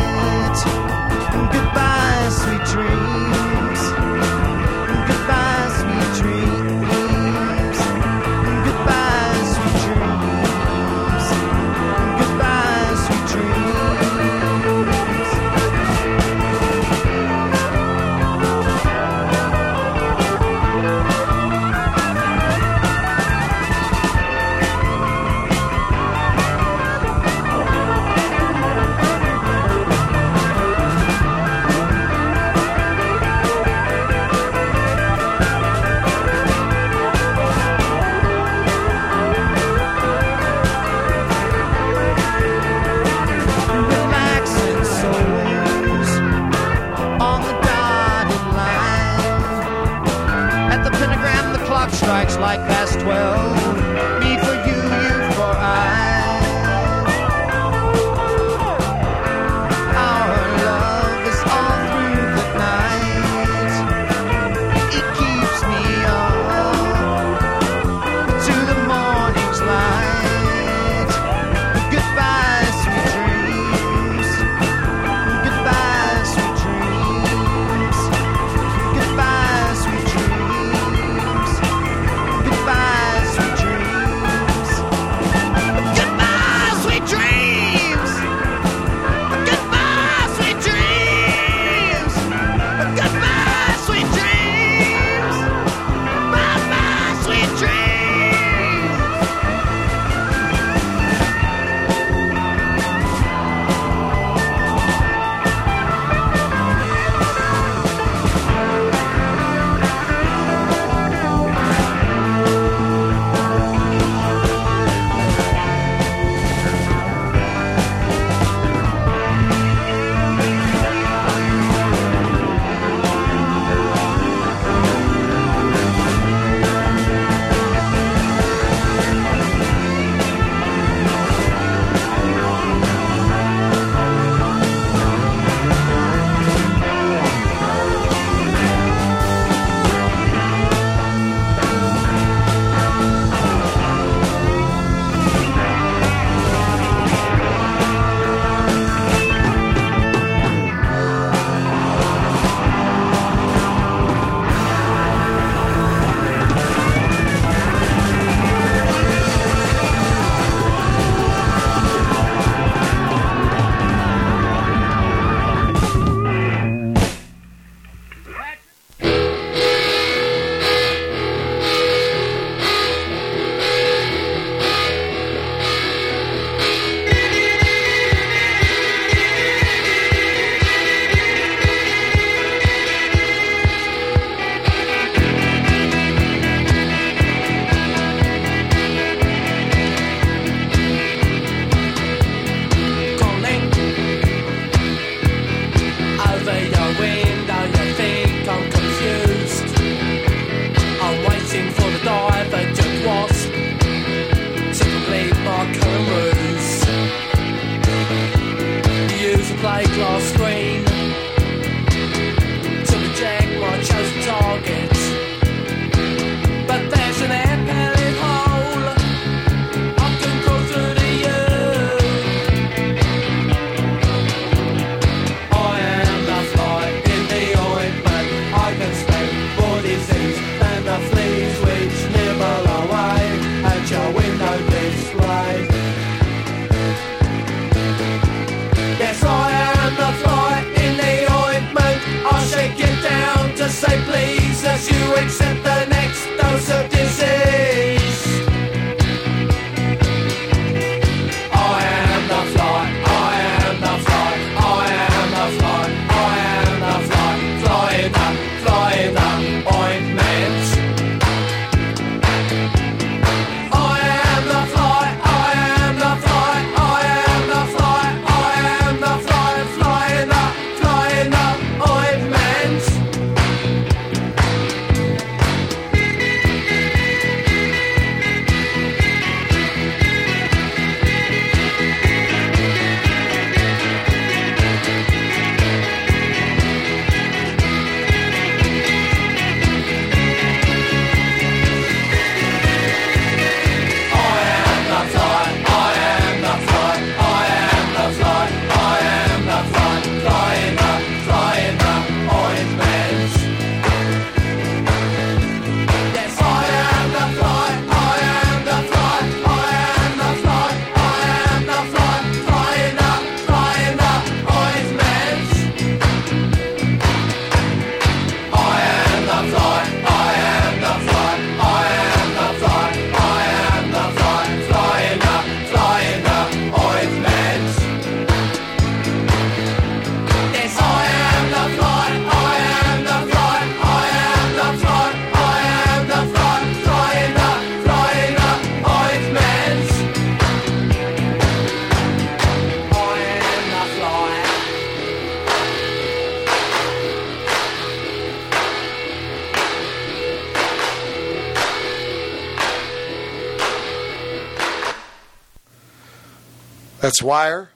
Speaker 1: That's Wire,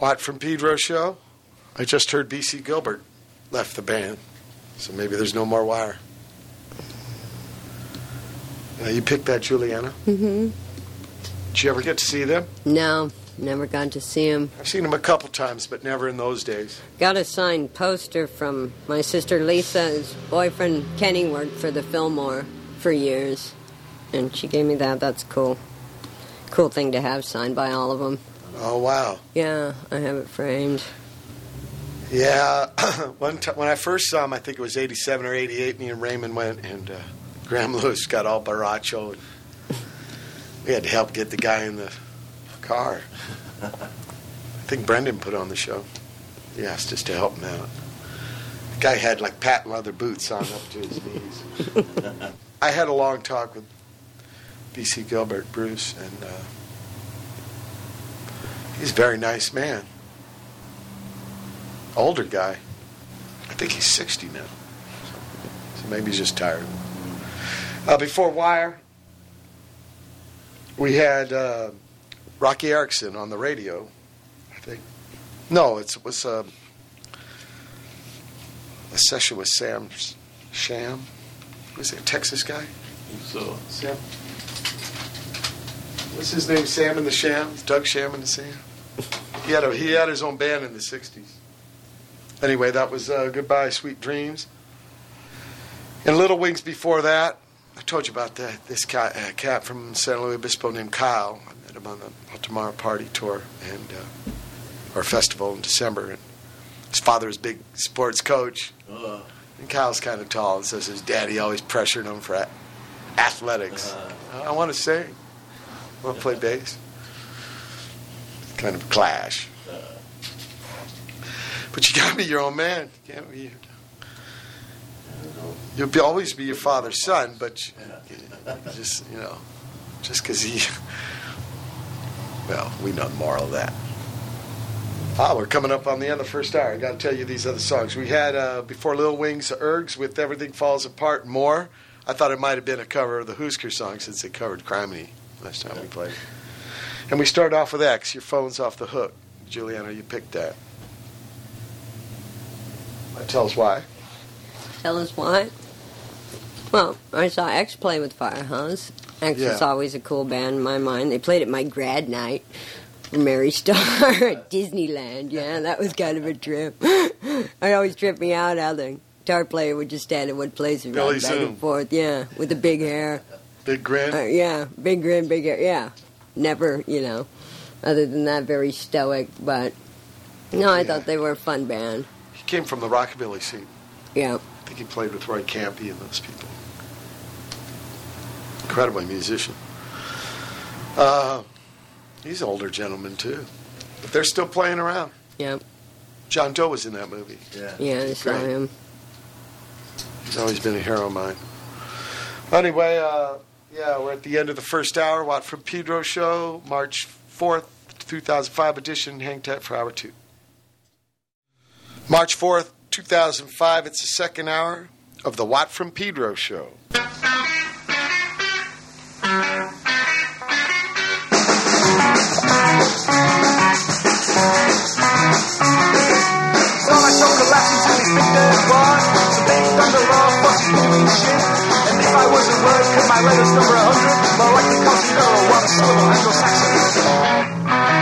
Speaker 1: Watt from Pedro show. I just heard BC Gilbert left the band, so maybe there's no more Wire. Uh, you picked that, Juliana.
Speaker 3: Mm-hmm.
Speaker 1: Did you ever get to see them?
Speaker 3: No, never got to see him.
Speaker 1: I've seen them a couple times, but never in those days.
Speaker 3: Got a signed poster from my sister Lisa's boyfriend Kenny worked for the Fillmore for years, and she gave me that. That's cool. Cool thing to have signed by all of them.
Speaker 1: Oh wow!
Speaker 3: Yeah, I have it framed.
Speaker 1: Yeah, one time when I first saw him, I think it was '87 or '88. Me and Raymond went, and uh, Graham Lewis got all baracho. And we had to help get the guy in the car. I think Brendan put on the show. He asked us to help him out. The guy had like patent leather boots on up to his knees. I had a long talk with BC Gilbert, Bruce, and uh, he's a very nice man. Older guy. I think he's 60 now. So maybe he's just tired. Uh, before Wire, we had uh, Roky Erickson on the radio, I think. No, it's, it was uh, a session with Sam Sham. Was it a Texas guy?
Speaker 2: So
Speaker 1: Sam. What's his name? Sam and the Sham? Doug Sham and the Sam? He had, a, he had his own band in the 60s. Anyway, that was uh, Goodbye, Sweet Dreams. And Little Wings before that, I told you about that. This cat, uh, cat from San Luis Obispo named Kyle. I met him on the Altamara Party tour and uh, our festival in December. And his father was a big sports coach.
Speaker 2: uh,
Speaker 1: And Kyle's kind of tall, and says his daddy always pressured him for a- athletics. I want to sing. I want to play bass. Kind of clash. But you got to be your own man. You can't be. You'll be, always be your father's son, but just you know, just because he. Well, we know the moral of that. Ah, we're coming up on the end of the first hour. I got to tell you these other songs. We had uh, before Lil Wings, Ergs with Everything Falls Apart and more. I thought it might have been a cover of the Husker song since they covered Criminy last time we played. And we start off with X. Your phone's off the hook, Juliana. You picked that. tell us why.
Speaker 3: Tell us why. Well, I saw X play with fIREHOSE. X is
Speaker 1: Yeah.
Speaker 3: always a cool band in my mind. They played at my grad night Mary Star at Disneyland. Yeah, that was kind of a trip. it always tripped me out how the guitar player would just stand in one place and
Speaker 1: Billy
Speaker 3: back
Speaker 1: Zoom.
Speaker 3: and forth. Yeah, with the big hair.
Speaker 1: Big grin.
Speaker 3: Uh, yeah, big grin, big hair. Yeah, never, you know. Other than that, very stoic. But no, I
Speaker 1: Yeah.
Speaker 3: thought they were a fun band.
Speaker 1: He came from the rockabilly scene.
Speaker 3: Yeah.
Speaker 1: I think he played with Ray Campi and those people. Incredible musician. Uh, he's an older gentleman too, but they're still playing around.
Speaker 3: Yep.
Speaker 1: John Doe was in that movie.
Speaker 2: Yeah.
Speaker 3: Yeah, I saw him.
Speaker 1: He's always been a hero of mine. Anyway, uh, yeah, we're at the end of the first hour. Watt from Pedro show, March 4th, 2005 edition. Hang tight for hour two. March 4th, 2005. It's the second hour of the Watt from Pedro show.
Speaker 8: So my soul collapsed into these big dirt bars. Some big thunder roll, fucking moving shit. I was a word, could my letters number a hundred? More like the cost of a Anglo-Saxon.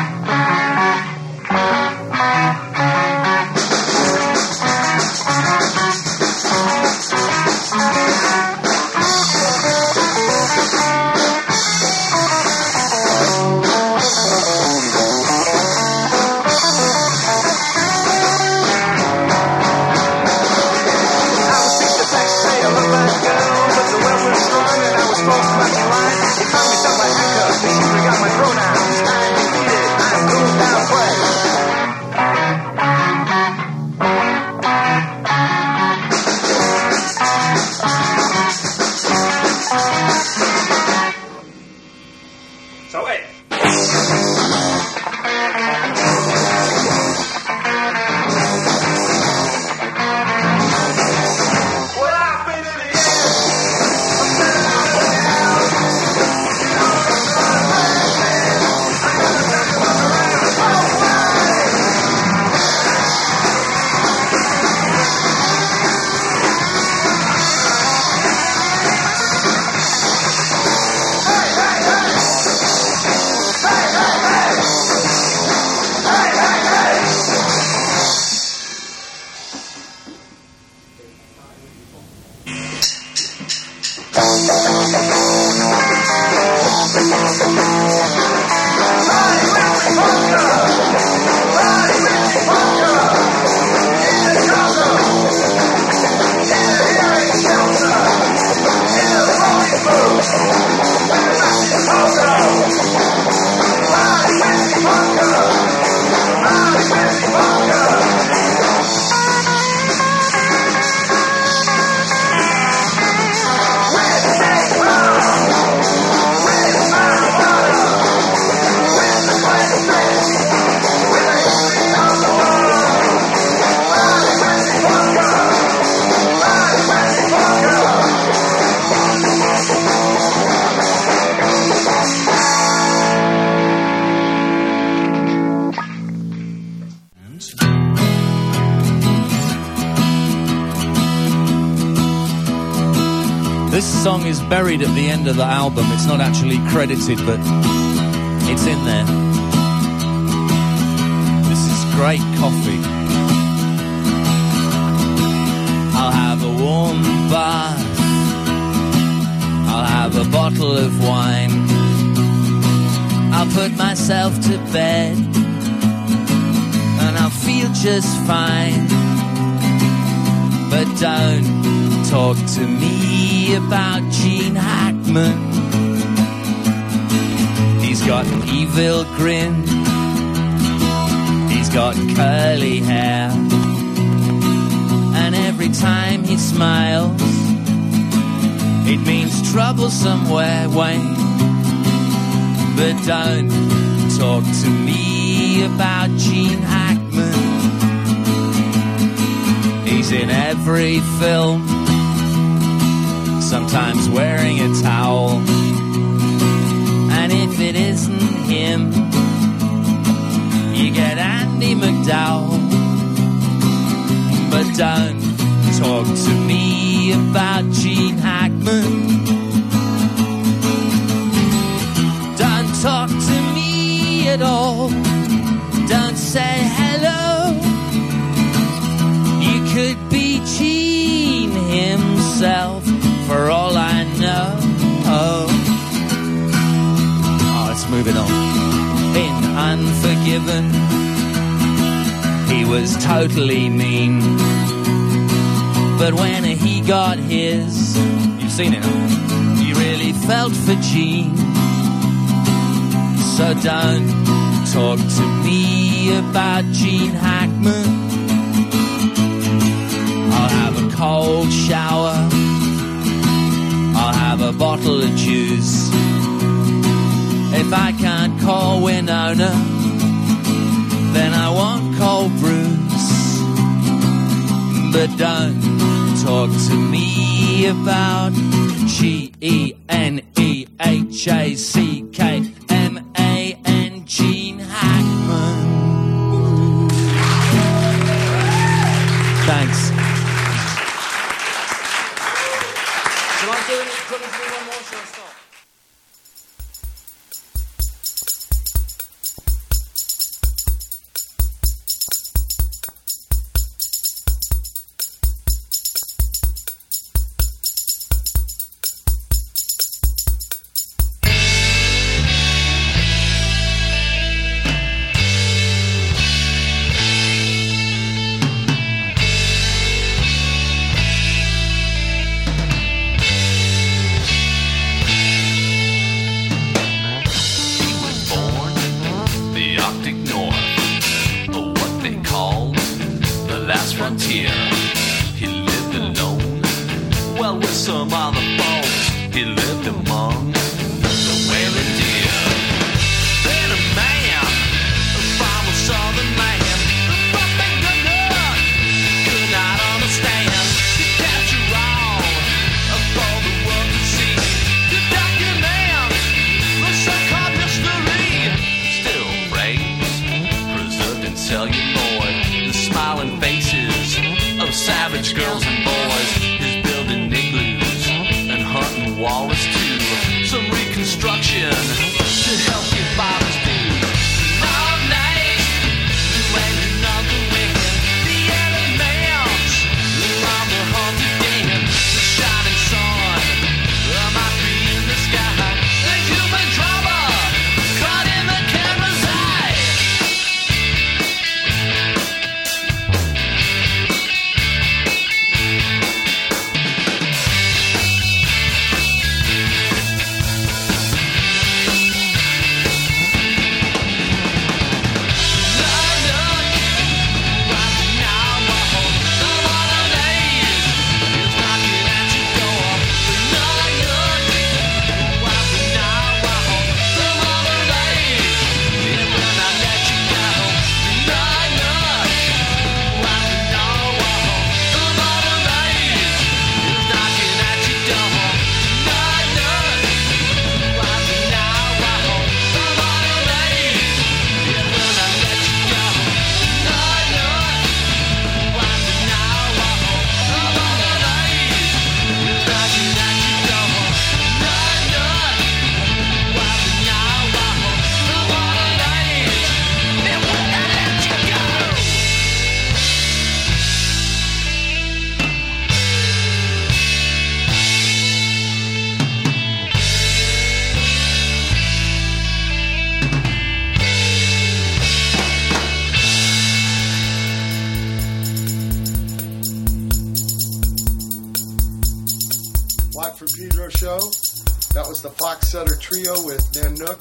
Speaker 4: Buried at the end of the album. It's not actually credited, but it's in there. This is great coffee. I'll have a warm bath. I'll have a bottle of wine. I'll put myself to bed. And I'll feel just fine. But don't talk to me about Gene Hackman. He's got an evil grin. He's got curly hair. And every time he smiles, it means trouble somewhere, Wayne. But don't talk to me about Gene Hackman. He's in every film, sometimes wearing a towel. And if it isn't him, you get Andie MacDowell. But don't talk to me about Gene Hackman. Don't talk to me at all. Don't say hello. You could be Gene himself He was totally mean. But when he got his, you've seen it, he really felt for Gene. So don't talk to me about Gene Hackman. I'll have a cold shower. I'll have a bottle of juice. If I can't call Winona, then I won't call Bruce. But don't talk to me about G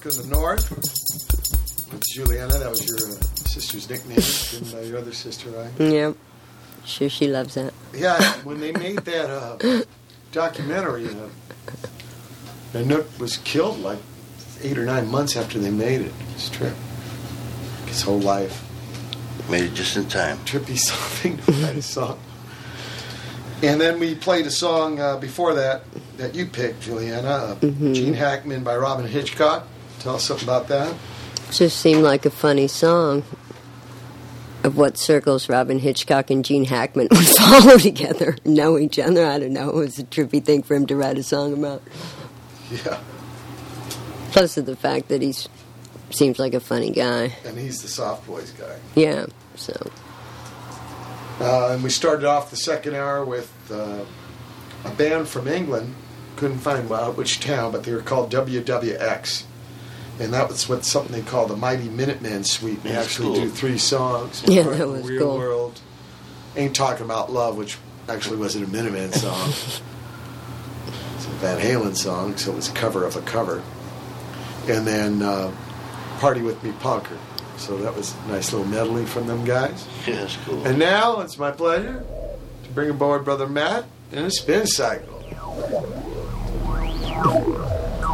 Speaker 1: Nan in the north. With Juliana, that was your uh, sister's nickname. Didn't uh, your other sister, right?
Speaker 3: Yep. Sure, she loves it.
Speaker 1: Yeah, when they made that uh, documentary, uh, Nanook was killed like eight or nine months after they made it. His trip, his whole life.
Speaker 2: Made it just in time.
Speaker 1: Trippy something to write a song. And then we played a song uh, before that that you picked, Juliana, uh, Gene Hackman by Robyn Hitchcock. Tell us something about that.
Speaker 3: Just seemed like a funny song. of what circles Robyn Hitchcock and Gene Hackman would follow together, know each other. I don't know. It was a trippy thing for him to write a song about.
Speaker 1: Yeah.
Speaker 3: Plus, of the fact that he's seems like a funny guy.
Speaker 1: And he's the soft boys guy.
Speaker 3: Yeah. So
Speaker 1: Uh, and we started off the second hour with uh, a band from England. Couldn't find out which town, but they were called WWX. And that was what something they call the Mighty Minutemen Suite. They actually
Speaker 2: cool.
Speaker 1: do three songs.
Speaker 3: Yeah,
Speaker 1: Part
Speaker 3: that
Speaker 1: of the
Speaker 3: was
Speaker 1: Real
Speaker 3: cool.
Speaker 1: World. Ain't Talking About Love, which actually wasn't a Minutemen song. it's a Van Halen song, so it was a cover of a cover. And then uh, Party With Me Punker. So that was a nice little medley from them guys.
Speaker 2: Yeah, that's cool.
Speaker 1: And now it's my pleasure to bring aboard Brother Matt in a spin cycle.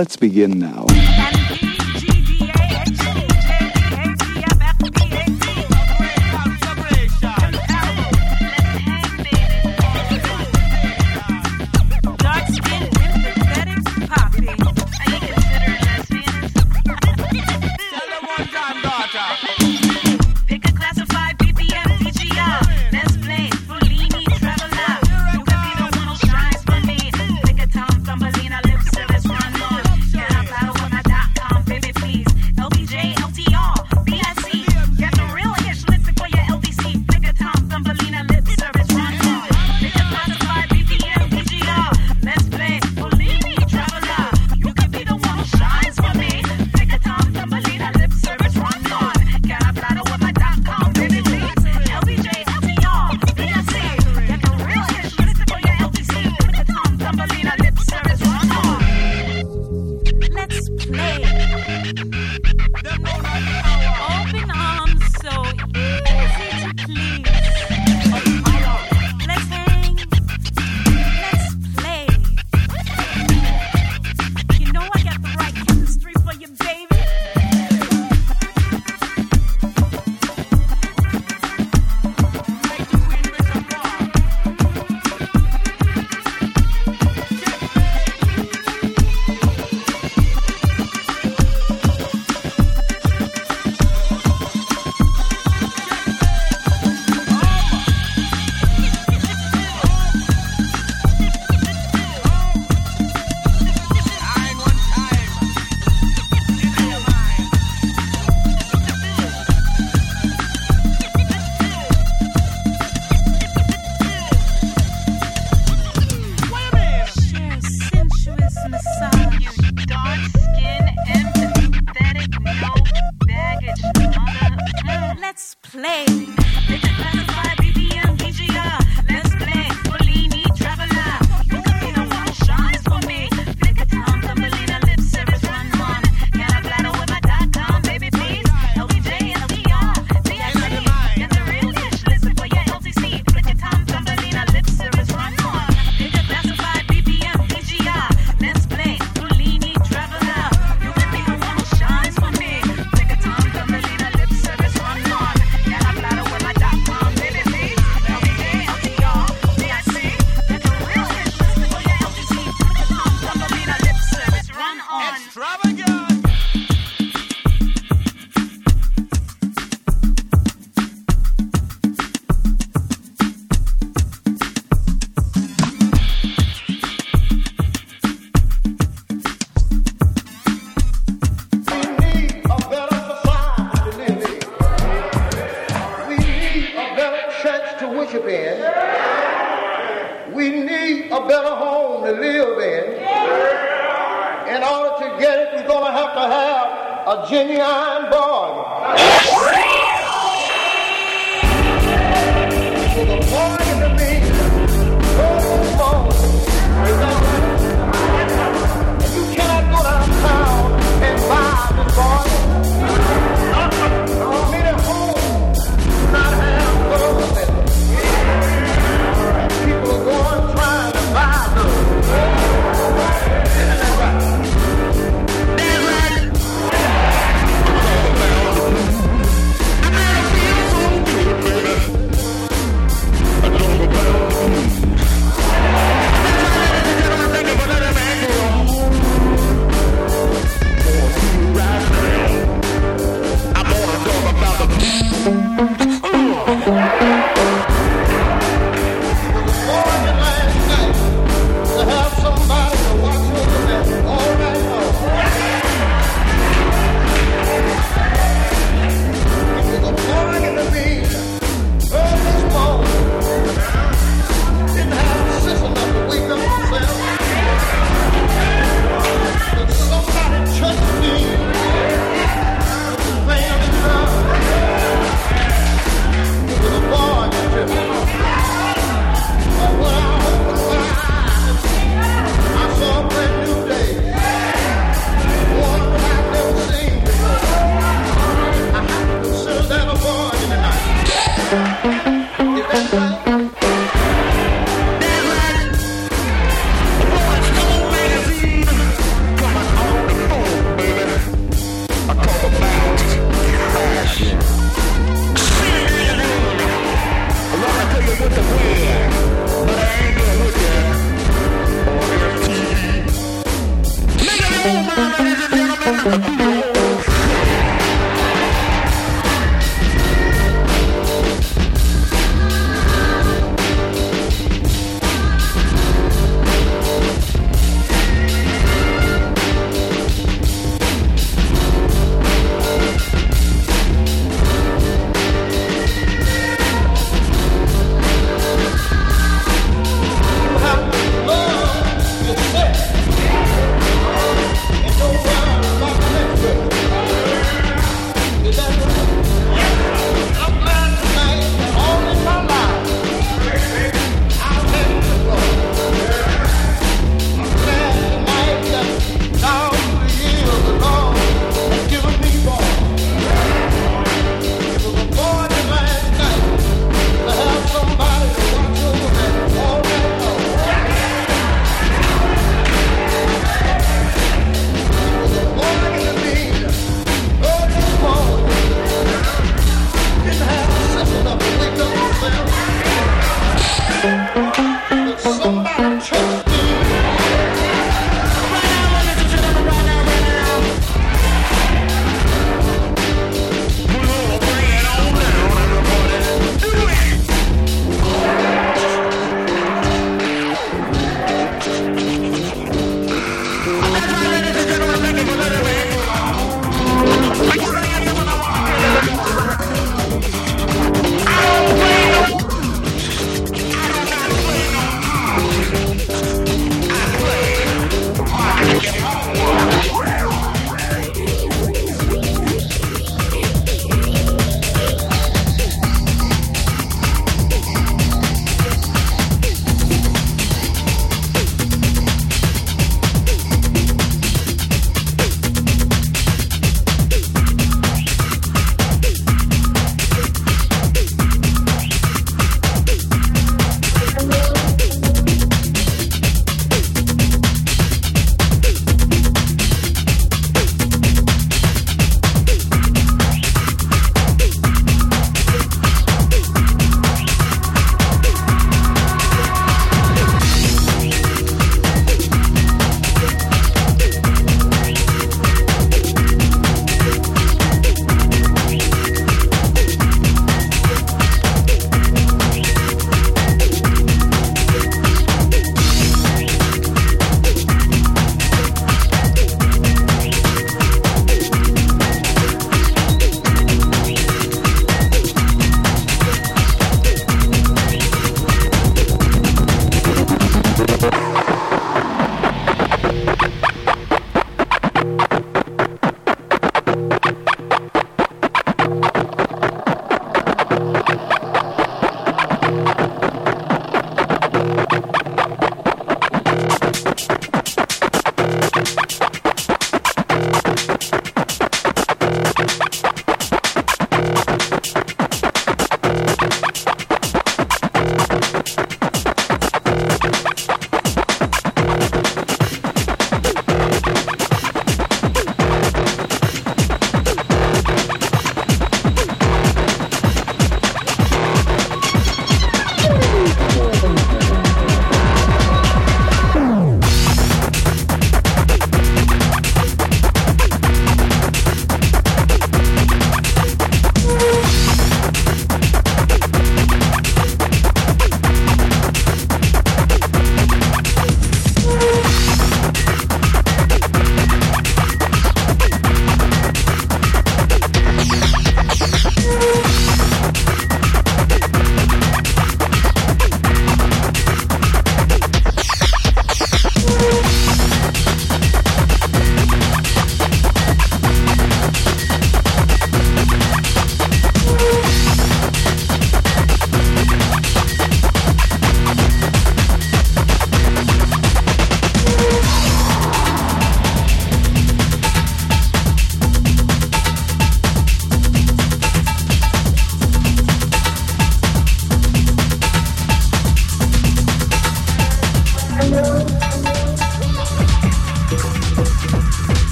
Speaker 9: Let's begin now.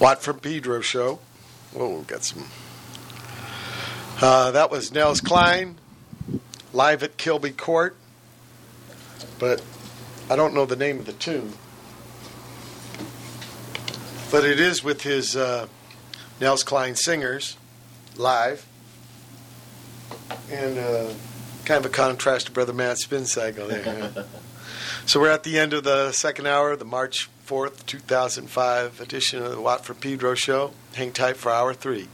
Speaker 1: Watt from Pedro show. Well, we've got some. Uh, that was Nels Cline live at Kilby Court, but I don't know the name of the tune. But it is with his uh, Nels Cline Singers live, and uh, kind of a contrast to Brother Matt Spin Cycle there. huh? so we're at the end of the second hour, the March 4th, 2005 edition of the Watt from Pedro show. Hang tight for hour three.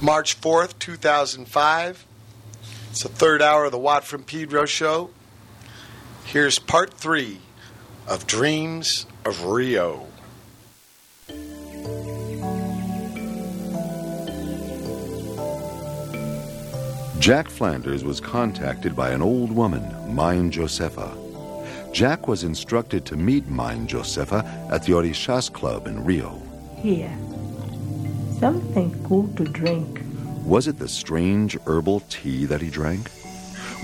Speaker 1: March 4th, 2005. It's the third hour of the Watt from Pedro show. Here's part three of Dreams of Rio.
Speaker 10: Jack Flanders was contacted by an old woman, Mine Josefa. Jack was instructed to meet Mine Josefa at the Orishas Club in Rio.
Speaker 11: Here. Something cool to drink.
Speaker 10: Was it the strange herbal tea that he drank?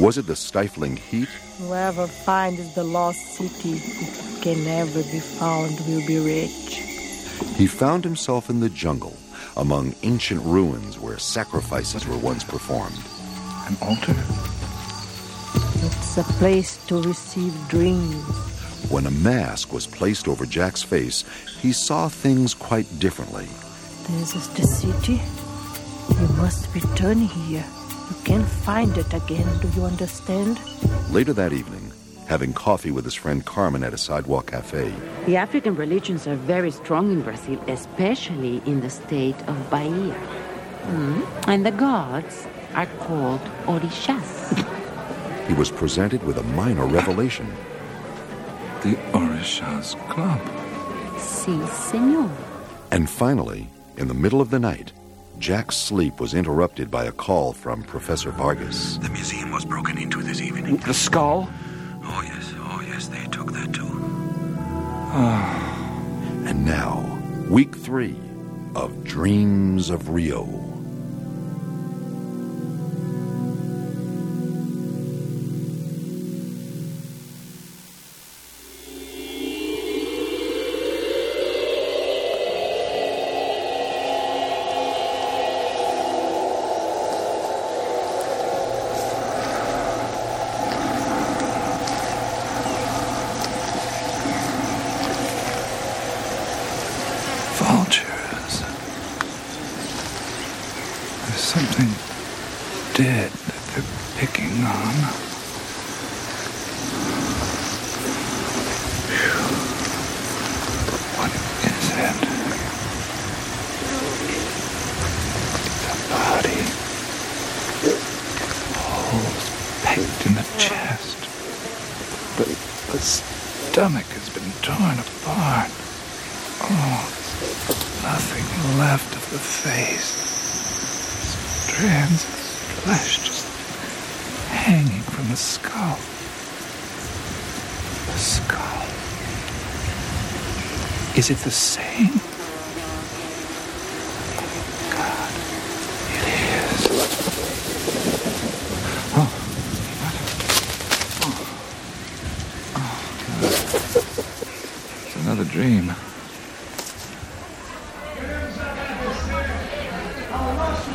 Speaker 10: Was it the stifling heat?
Speaker 11: Whoever finds the lost city, it can never be found, will be rich.
Speaker 10: He found himself in the jungle, among ancient ruins where sacrifices were once performed.
Speaker 12: An altar?
Speaker 11: It's a place to receive dreams.
Speaker 10: When a mask was placed over Jack's face, he saw things quite differently.
Speaker 11: This is the city. You must return here. You can't find it again, do you understand?
Speaker 10: Later that evening, having coffee with his friend Carmen at a sidewalk cafe,
Speaker 13: The African religions are very strong in Brazil, especially in the state of Bahia. Mm. And the gods are called orishas.
Speaker 10: he was presented with a minor revelation.
Speaker 12: The Orishas Club.
Speaker 13: si, senor.
Speaker 10: And finally, in the middle of the night, Jack's sleep was interrupted by a call from Professor Vargas.
Speaker 14: The museum was broken into this evening.
Speaker 12: The skull?
Speaker 14: Oh, yes. Oh, yes. They took that too.
Speaker 10: And now, week three of Dreams of Rio.
Speaker 12: Is it the same? God, it is. Oh. Oh. Oh. God. It's another dream.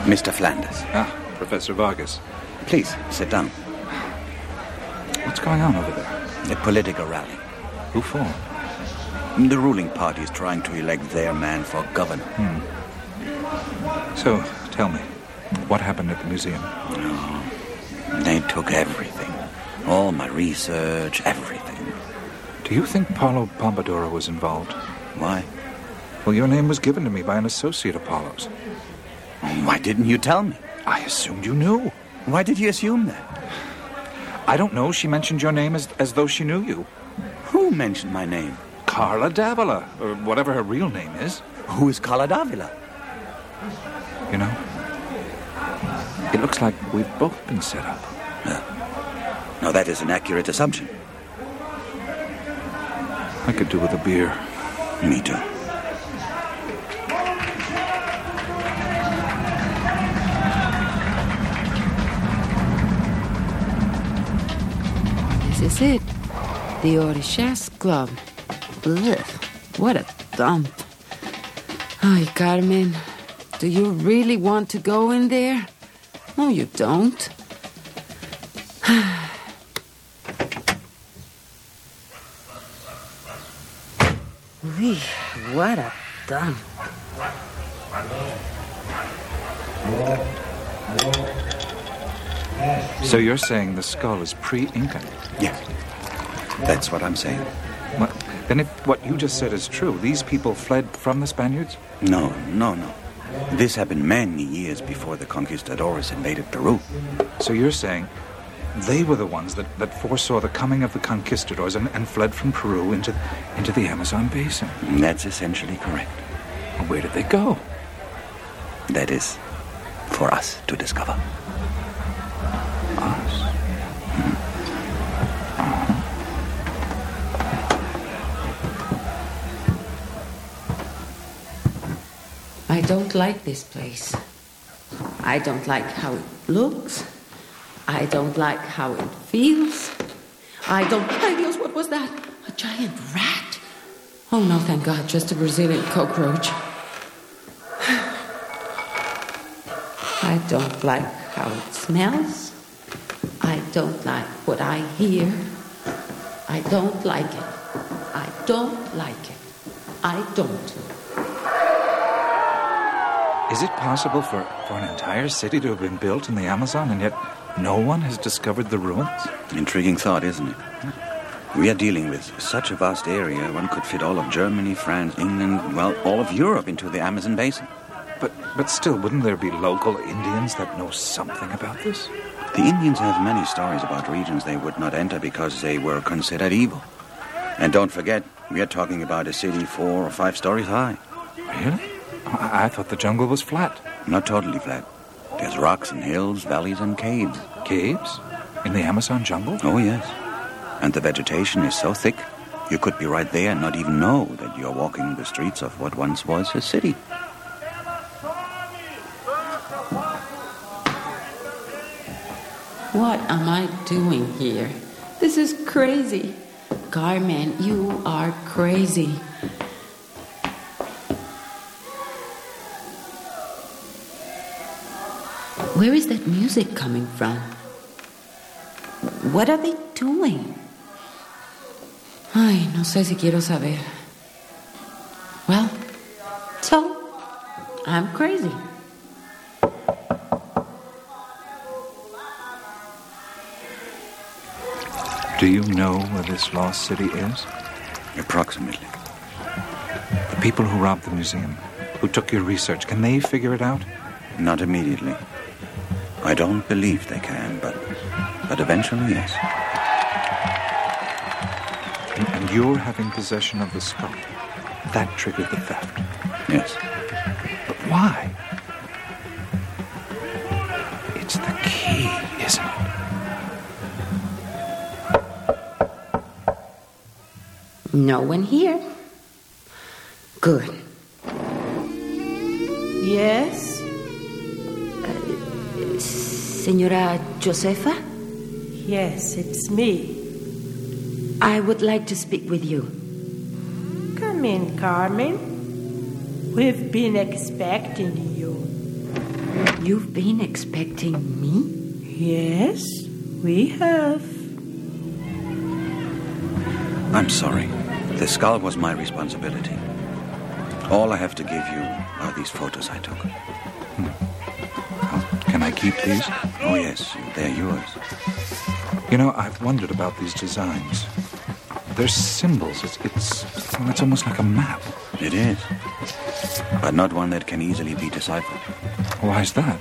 Speaker 14: Mr. Flanders.
Speaker 12: Ah, Professor Vargas.
Speaker 14: Please, sit down.
Speaker 12: What's going on over there?
Speaker 14: A political rally.
Speaker 12: Who for?
Speaker 14: The ruling party is trying to elect their man for governor.
Speaker 12: Hmm. So, tell me, what happened at the museum?
Speaker 14: Oh, they took everything. All my research, everything.
Speaker 12: Do you think Paolo Pompadour was involved?
Speaker 14: Why?
Speaker 12: Well, your name was given to me by an associate of Paolo's.
Speaker 14: Why didn't you tell me?
Speaker 12: I assumed you knew.
Speaker 14: Why did you assume that?
Speaker 12: I don't know. She mentioned your name as, as though she knew you.
Speaker 14: Who mentioned my name?
Speaker 12: Carla Davila, or whatever her real name is.
Speaker 14: Who is Carla Davila?
Speaker 12: You know, it looks like we've both been set up.
Speaker 14: No, that is an accurate assumption.
Speaker 12: I could do with a beer.
Speaker 14: Me too.
Speaker 13: This is it. The Orishas Club. Ugh, what a dump. Ay, Carmen, do you really want to go in there? No, you don't. Uy, what a dump.
Speaker 12: So you're saying the skull is pre-Incan?
Speaker 14: Yes. That's what I'm saying.
Speaker 12: Well, then if what you just said is true, these people fled from the Spaniards?
Speaker 14: No, no, no. This happened many years before the conquistadores invaded Peru.
Speaker 12: So you're saying they were the ones that, that foresaw the coming of the conquistadors and, and fled from Peru into, into the Amazon basin?
Speaker 14: That's essentially correct.
Speaker 12: Where did they go?
Speaker 14: That is for us to discover. Hmm.
Speaker 13: I don't like this place. I don't like how it looks. I don't like how it feels. I don't. Ay, Dios, what was that? A giant rat? Oh, no, thank God, just a Brazilian cockroach. I don't like how it smells. I don't like what I hear. I don't like it. I don't like it. I don't.
Speaker 12: Is it possible for, for an entire city to have been built in the Amazon and yet no one has discovered the ruins?
Speaker 14: Intriguing thought, isn't it? We are dealing with such a vast area, one could fit all of Germany, France, England, well, all of Europe into the Amazon basin.
Speaker 12: But, but still, wouldn't there be local Indians that know something about this?
Speaker 14: The Indians have many stories about regions they would not enter because they were considered evil. And don't forget, we are talking about a city four or five stories high.
Speaker 12: Really? I, I thought the jungle was flat.
Speaker 14: Not totally flat. There's rocks and hills, valleys and caves.
Speaker 12: Caves? In the Amazon jungle?
Speaker 14: Oh, yes. And the vegetation is so thick, you could be right there and not even know that you're walking the streets of what once was a city.
Speaker 13: What am I doing here? This is crazy. Carmen, you are crazy. Where is that music coming from? What are they doing? Ay, no sé si quiero saber. Well, so, I'm crazy.
Speaker 12: Do you know where this lost city is?
Speaker 14: Approximately.
Speaker 12: The people who robbed the museum, who took your research, can they figure it out?
Speaker 14: Not immediately. I don't believe they can, but but eventually, yes.
Speaker 12: And, and you're having possession of the skull. That triggered the theft.
Speaker 14: Yes.
Speaker 12: But why? It's the key, isn't it?
Speaker 13: No one here. Good.
Speaker 11: Yes?
Speaker 13: Senora Josefa?
Speaker 11: Yes, it's me.
Speaker 13: I would like to speak with you.
Speaker 11: Come in, Carmen. We've been expecting you.
Speaker 13: You've been expecting me?
Speaker 11: Yes, we have.
Speaker 14: I'm sorry. The skull was my responsibility. All I have to give you are these photos I took. Hmm.
Speaker 12: Can I keep these?
Speaker 14: Oh, yes, they're yours.
Speaker 12: You know, I've wondered about these designs. They're symbols. It's, it's, well, it's almost like a map.
Speaker 14: It is. But not one that can easily be deciphered.
Speaker 12: Why is that?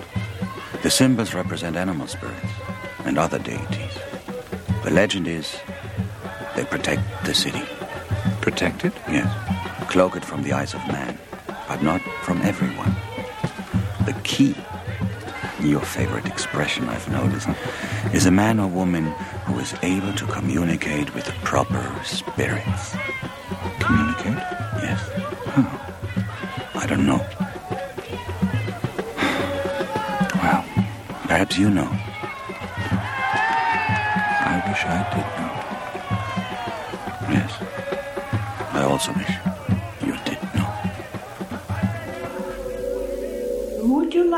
Speaker 14: The symbols represent animal spirits and other deities. The legend is they protect the city.
Speaker 12: Protect it?
Speaker 14: Yes. Cloak it from the eyes of man, but not from everyone. The key, your favorite expression I've noticed, is a man or woman who is able to communicate with the proper spirits.
Speaker 12: Communicate?
Speaker 14: Yes.
Speaker 12: How?
Speaker 14: I don't know.
Speaker 12: Well,
Speaker 14: perhaps you know.
Speaker 12: I wish I did know.
Speaker 14: Yes. I also wish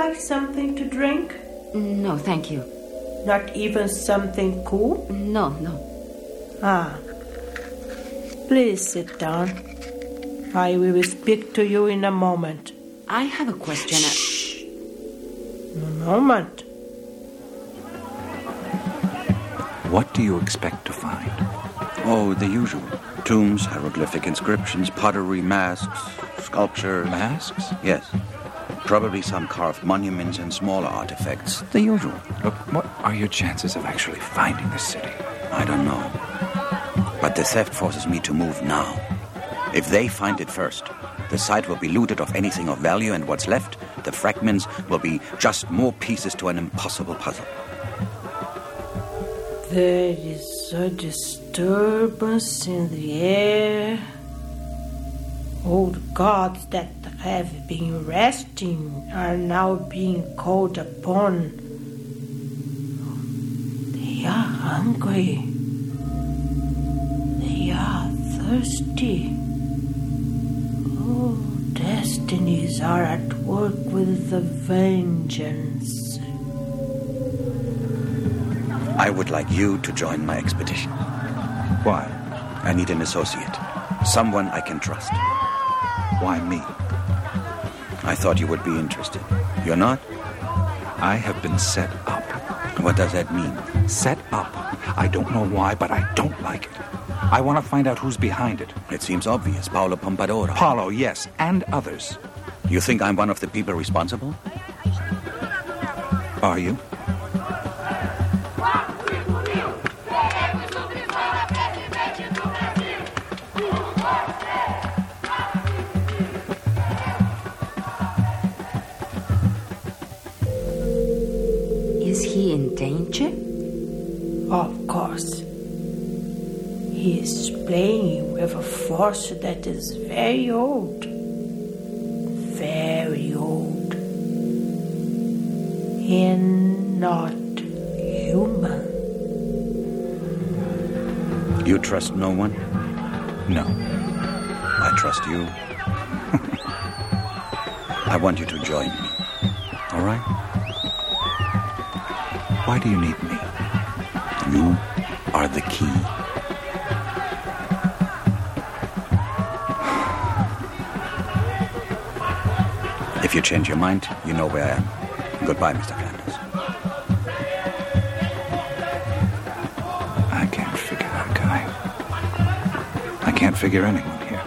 Speaker 11: like something to drink?
Speaker 13: No, thank you.
Speaker 11: Not even something cool?
Speaker 13: No, no.
Speaker 11: Ah. Please sit down. I will speak to you in a moment.
Speaker 13: I have a question. Shh.
Speaker 11: A moment.
Speaker 14: What do you expect to find? Oh, the usual. Tombs, hieroglyphic inscriptions, pottery, masks, sculpture.
Speaker 12: Masks?
Speaker 14: Yes. Probably some carved monuments and smaller artifacts. The usual.
Speaker 12: Look, what are your chances of actually finding the city?
Speaker 14: I don't know. But the theft forces me to move now. If they find it first, the site will be looted of anything of value, and what's left, the fragments, will be just more pieces to an impossible puzzle.
Speaker 11: There is a disturbance in the air. Old gods that have been resting are now being called upon. They are hungry. They are thirsty. Oh, destinies are at work with a vengeance.
Speaker 14: I would like you to join my expedition.
Speaker 12: Why?
Speaker 14: I need an associate. Someone I can trust.
Speaker 12: Why me?
Speaker 14: I thought you would be interested. You're not?
Speaker 12: I have been set up.
Speaker 14: What does that mean?
Speaker 12: Set up. I don't know why, but I don't like it. I want to find out who's behind it.
Speaker 14: It seems obvious. Paolo Pompadoro.
Speaker 12: Paolo, yes, and others.
Speaker 14: You think I'm one of the people responsible?
Speaker 12: Are you?
Speaker 13: Is
Speaker 11: playing with a force that is very old. Very old. And not human.
Speaker 14: You trust no one?
Speaker 12: No.
Speaker 14: I trust you. I want you to join me. All right?
Speaker 12: Why do you need me?
Speaker 14: You are the key. If you change your mind, you know where I am. Goodbye, Mr. Flanders.
Speaker 12: I can't figure that guy. I can't figure anyone here.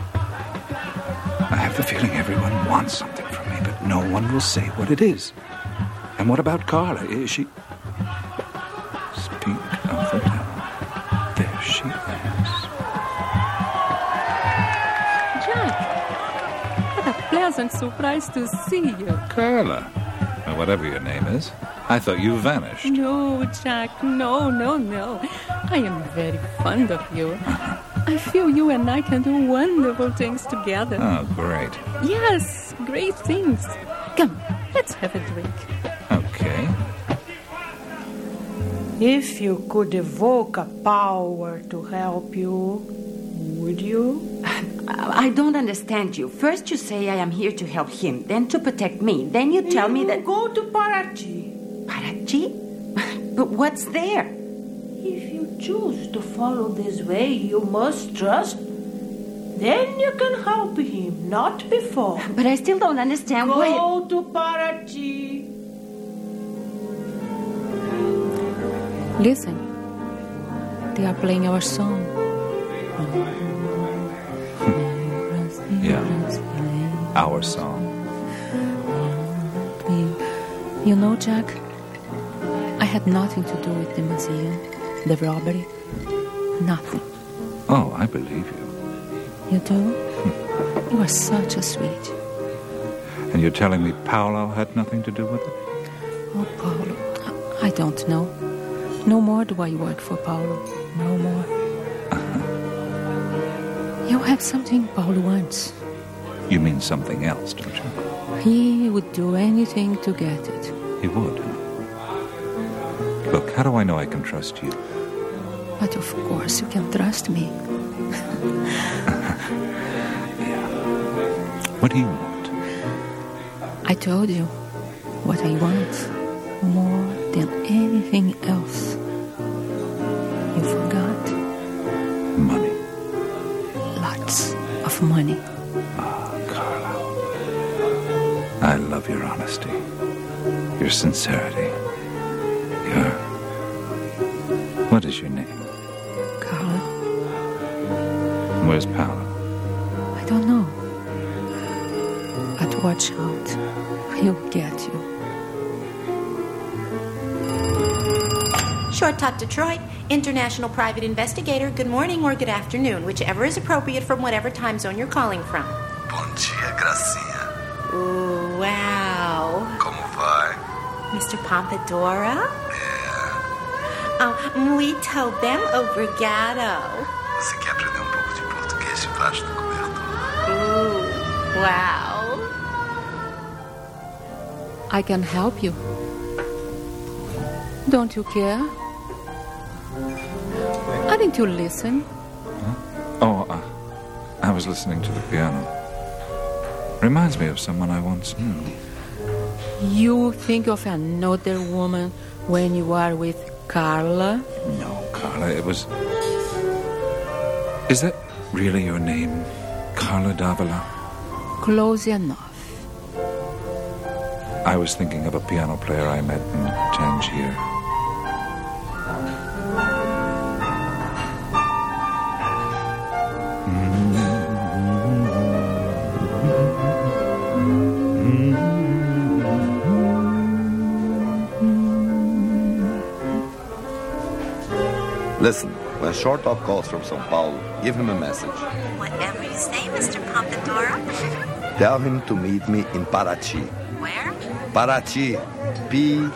Speaker 12: I have the feeling everyone wants something from me, but no one will say what it is. And what about Carla? Is she.
Speaker 15: Pleasant surprise to see you.
Speaker 12: Carla. Or whatever your name is. I thought you vanished.
Speaker 15: No, Jack, no, no, no. I am very fond of you. I feel you and I can do wonderful things together.
Speaker 12: Oh, great.
Speaker 15: Yes, great things. Come, let's have a drink.
Speaker 12: Okay.
Speaker 11: If you could evoke a power to help you, would you?
Speaker 13: I don't understand you. First, you say I am here to help him, then to protect me. Then you tell me that.
Speaker 11: Go to Paraty.
Speaker 13: Paraty? But what's there?
Speaker 11: If you choose to follow this way, you must trust. Then you can help him, not before.
Speaker 13: But I still don't understand why.
Speaker 11: Go
Speaker 13: why.
Speaker 11: to Paraty.
Speaker 15: Listen, they are playing our song.
Speaker 12: Yeah. Our song.
Speaker 15: You know, Jack, I had nothing to do with the museum, the robbery, nothing.
Speaker 12: Oh, I believe you.
Speaker 15: You do? Hmm. You are such a sweet.
Speaker 12: And you're telling me Paolo had nothing to do with it?
Speaker 15: Oh, Paolo, I don't know. No more do I work for Paolo. No more. Uh-huh. You have something Paolo wants.
Speaker 12: You mean something else, don't you?
Speaker 15: He would do anything to get it.
Speaker 12: He would. Look, how do I know I can trust you?
Speaker 15: But of course, you can trust me.
Speaker 12: What do you want?
Speaker 15: I told you. what I want more than anything else. You forgot
Speaker 12: Money.
Speaker 15: lots of money. Ah.
Speaker 12: I love your honesty, your sincerity, your. What is your name?
Speaker 15: Carla,
Speaker 12: Where's Paolo?
Speaker 15: I don't know. But watch out. He'll get you.
Speaker 16: Short Talk Detroit, International Private Investigator. Good morning or good afternoon, whichever is appropriate from whatever time zone you're calling from. Mr. Pompadora? Yeah. Oh, muito bem, obrigado.
Speaker 17: Você quer aprender um pouco de português debaixo do cobertor?
Speaker 16: Ooh, wow.
Speaker 15: I can help you. Don't you care? Why didn't you listen?
Speaker 12: Oh, uh, I was listening to the piano. Reminds me of someone I once knew.
Speaker 15: You think of another woman when you are with Carla?
Speaker 12: No, Carla, it was. Is that really your name? Carla Davila?
Speaker 15: Close enough.
Speaker 12: I was thinking of a piano player I met in Tangier.
Speaker 18: When Short Talk calls from Sao Paulo, give him a message.
Speaker 16: Whatever you say, Mr. Pompadora.
Speaker 18: Tell him to meet me in Paraty.
Speaker 16: Where?
Speaker 18: Paraty. P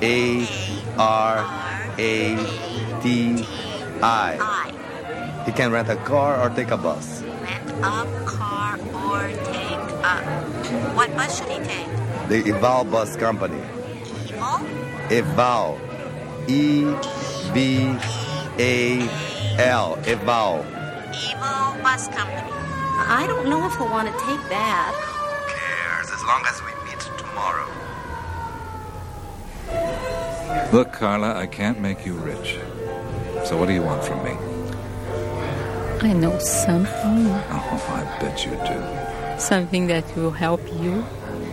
Speaker 18: A R A T I. He can rent a car or take a bus.
Speaker 16: Rent a car or take a. What bus should he take?
Speaker 18: The Eval Bus Company.
Speaker 16: Evil?
Speaker 18: Eval. E V A L. Eval.
Speaker 16: Evil Bus Company. I don't know if he'll want to take that.
Speaker 17: Who cares as long as we meet tomorrow.
Speaker 12: Look, Carla, I can't make you rich. So what do you want from me?
Speaker 15: I know something.
Speaker 12: Oh, I bet you do.
Speaker 15: Something that will help you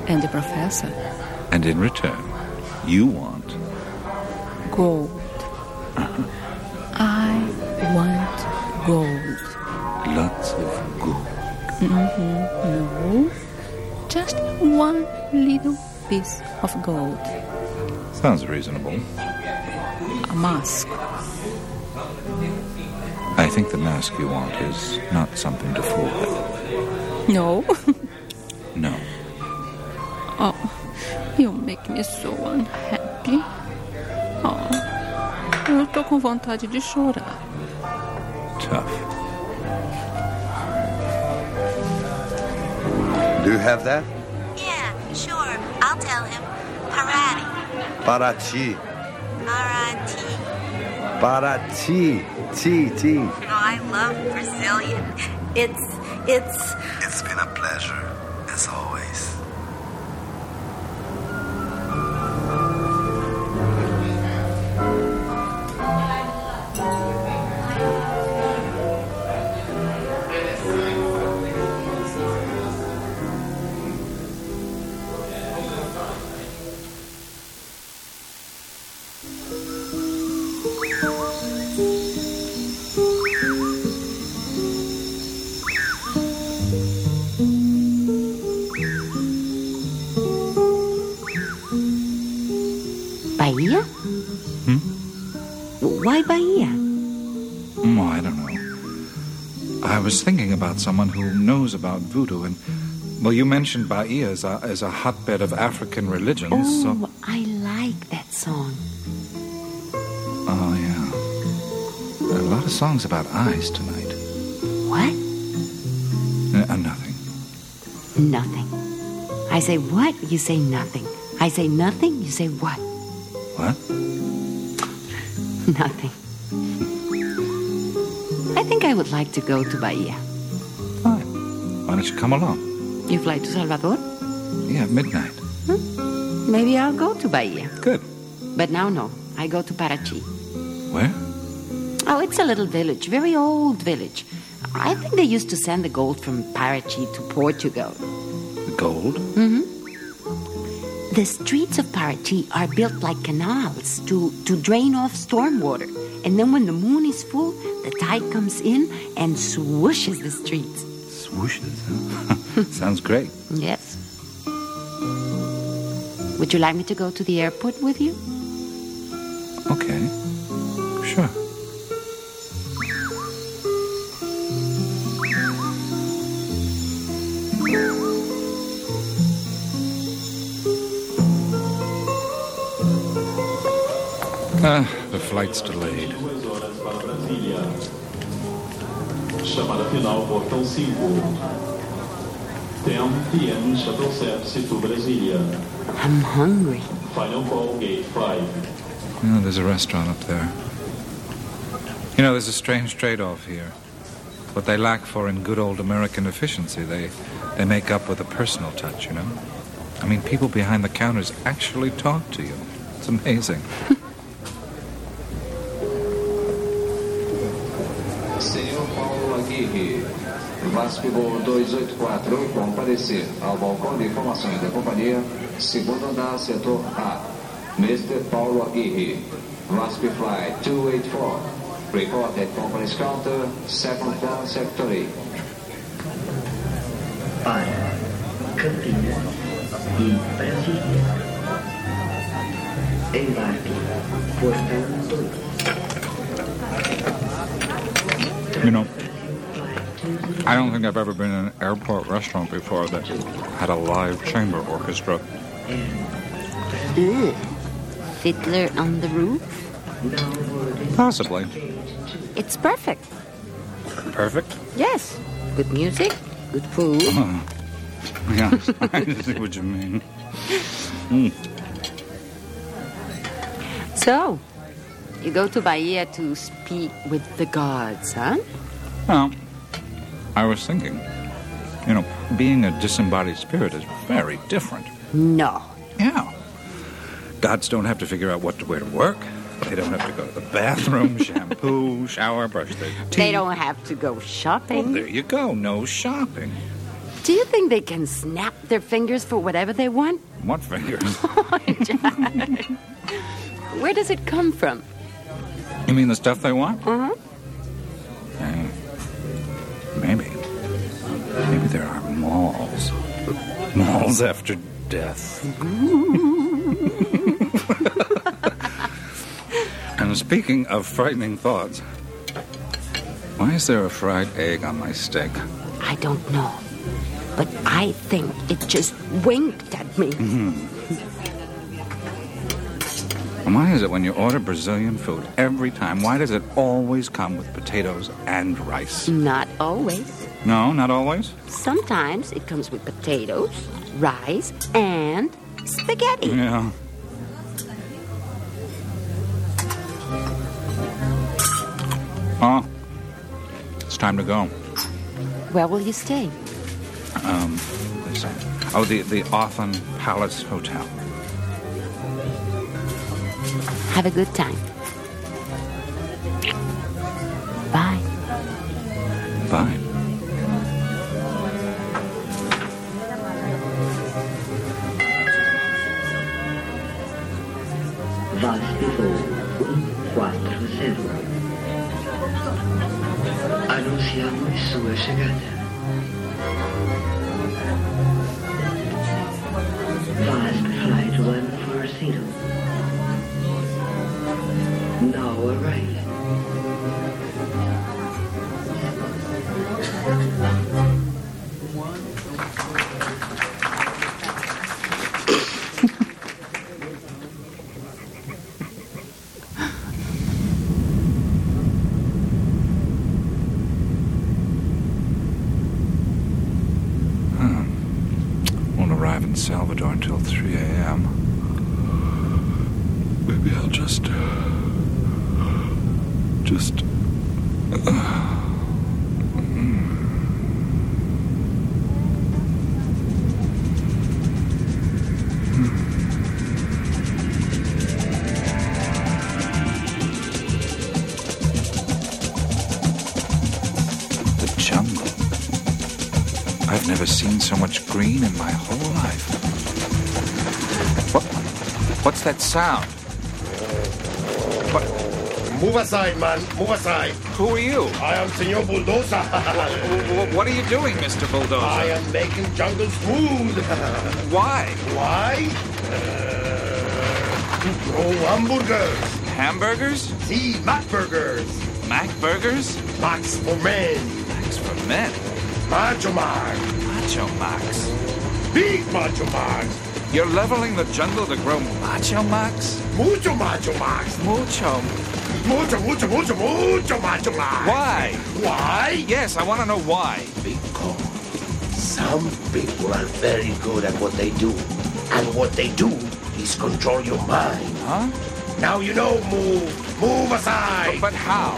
Speaker 15: and the professor.
Speaker 12: And in return, you want.
Speaker 15: Gold. I want gold.
Speaker 12: Lots of gold.
Speaker 15: hmm No. Just one little piece of gold.
Speaker 12: Sounds reasonable.
Speaker 15: A mask.
Speaker 12: I think the mask you want is not something to fool with.
Speaker 15: No.
Speaker 12: No.
Speaker 15: Oh, you make me so unhappy. Oh, eu tô com vontade de chorar.
Speaker 12: Tough.
Speaker 18: Do you have that?
Speaker 16: Yeah, sure. I'll tell him. Parati.
Speaker 18: Paraty.
Speaker 16: Parati.
Speaker 18: Paraty. T, T.
Speaker 16: Oh, I love Brazilian. It's, it's.
Speaker 12: About someone who knows about voodoo, and well, you mentioned Bahia as a, as a hotbed of African religions. So,
Speaker 13: Oh, I like that song.
Speaker 12: oh yeah, there are a lot of songs about eyes tonight.
Speaker 13: What?
Speaker 12: Uh, nothing.
Speaker 13: Nothing. I say what? You say nothing. I say nothing. You say what?
Speaker 12: What?
Speaker 13: Nothing. I think I would like to go to Bahia.
Speaker 12: Why don't you come along?
Speaker 13: You fly to Salvador?
Speaker 12: Yeah, midnight.
Speaker 13: Maybe I'll go to Bahia.
Speaker 12: Good.
Speaker 13: But now, no. I go to Paraty.
Speaker 12: Where?
Speaker 13: Oh, it's a little village, very old village. I think they used to send the gold from Paraty to Portugal.
Speaker 12: The gold?
Speaker 13: Mm hmm. The streets of Paraty are built like canals to, to drain off stormwater. And then when the moon is full, the tide comes in and swooshes the streets.
Speaker 12: Swooshes, huh? Sounds great.
Speaker 13: Yes. Would you like me to go to the airport with you?
Speaker 12: Okay. Sure. Ah, the flight's delayed.
Speaker 19: Chamada final, portão 5. 10 p.m. Shuttle service to Brasília.
Speaker 13: I'm hungry.
Speaker 19: Final call, gate 5.
Speaker 12: You know, there's a restaurant up there. You know, there's a strange trade-off here. What they lack for in good old American efficiency, they they make up with a personal touch. You know, I mean, people behind the counters actually talk to you. It's amazing.
Speaker 20: Voo 284, comparecer ao balcão de informações da companhia, segundo andar, setor A. Mr. Paulo Aguirre, Flight 284, report at conference counter, second floor, sector A.
Speaker 21: para Campinas e Brasília. Embarque, portão 2.
Speaker 12: You know, I don't think I've ever been in an airport restaurant before that had a live chamber orchestra.
Speaker 13: Ugh. Fiddler on the roof?
Speaker 12: Possibly.
Speaker 13: It's perfect.
Speaker 12: Perfect.
Speaker 13: Yes. Good music, good food.
Speaker 12: Oh. Yeah, I see what you mean. Mm.
Speaker 13: So, you go to Bahia to speak with the gods, huh?
Speaker 12: Well, I was thinking, you know, being a disembodied spirit is very different.
Speaker 13: No.
Speaker 12: Yeah. Gods don't have to figure out what to wear to work. They don't have to go to the bathroom, shampoo, shower, brush their teeth.
Speaker 13: They don't have to go shopping.
Speaker 12: Well, there you go. No shopping.
Speaker 13: Do you think they can snap their fingers for whatever they want?
Speaker 12: What fingers?
Speaker 13: Where does it come from?
Speaker 12: You mean the stuff they want? Eh, maybe. Maybe there are malls. Malls after death. and speaking of frightening thoughts, why is there a fried egg on my steak?
Speaker 13: I don't know. But I think it just winked at me.
Speaker 12: And why is it when you order Brazilian food every time, why does it always come with potatoes and rice?
Speaker 13: Not always.
Speaker 12: No, not always?
Speaker 13: Sometimes it comes with potatoes, rice, and spaghetti.
Speaker 12: Yeah. Oh, it's time to go.
Speaker 13: Where will you stay?
Speaker 12: Um. Oh, the, the Othon Palace Hotel.
Speaker 13: Have a good time. Bye.
Speaker 12: Bye.
Speaker 21: 140. Anunciamos sua chegada.
Speaker 12: Sound? What?
Speaker 22: Move aside, man. Move aside.
Speaker 12: Who are you?
Speaker 22: I am Senor Bulldozer.
Speaker 12: What are you doing, Mr. Bulldozer?
Speaker 22: I am making jungle smooth.
Speaker 12: Why?
Speaker 22: Why? Uh, to grow hamburgers.
Speaker 12: Hamburgers?
Speaker 22: See, Mac burgers.
Speaker 12: Mac burgers?
Speaker 22: Max for men.
Speaker 12: Max for men.
Speaker 22: Macho Max.
Speaker 12: Macho Max.
Speaker 22: Big Macho Max.
Speaker 12: You're leveling the jungle to grow Macho Max?
Speaker 22: Mucho Macho Max.
Speaker 12: Mucho.
Speaker 22: Mucho, mucho, mucho, mucho Macho Max.
Speaker 12: Why?
Speaker 22: Why?
Speaker 12: Yes, I want to know why.
Speaker 22: Because some people are very good at what they do. And what they do is control your mind.
Speaker 12: Huh?
Speaker 22: Now you know, move. Move aside.
Speaker 12: But, but how?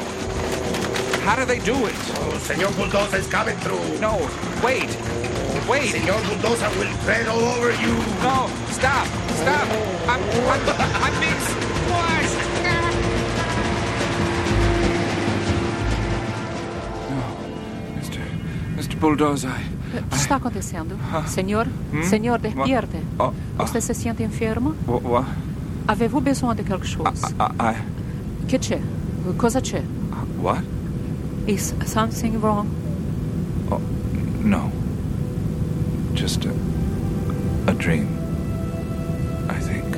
Speaker 12: How do they do it?
Speaker 22: Oh, Senor Bulldozer is coming through.
Speaker 12: No, wait. Wait.
Speaker 22: Senor Bulldozer will tread all over you.
Speaker 12: No, stop. Stop. I'm, I'm, I'm being squashed. Mr. Mr. Bulldozer, I,
Speaker 15: O que está acontecendo? Senhor? Hmm? Senhor, despierte.
Speaker 12: Oh, oh.
Speaker 15: Você se sente enfermo?
Speaker 12: What? what?
Speaker 15: Avez-vous besoin de quelque ah, chose?
Speaker 12: I, I,
Speaker 15: Que c'è? Cosa c'è?
Speaker 12: what?
Speaker 15: Is something wrong?
Speaker 12: Oh, no. Just a, a dream, I think.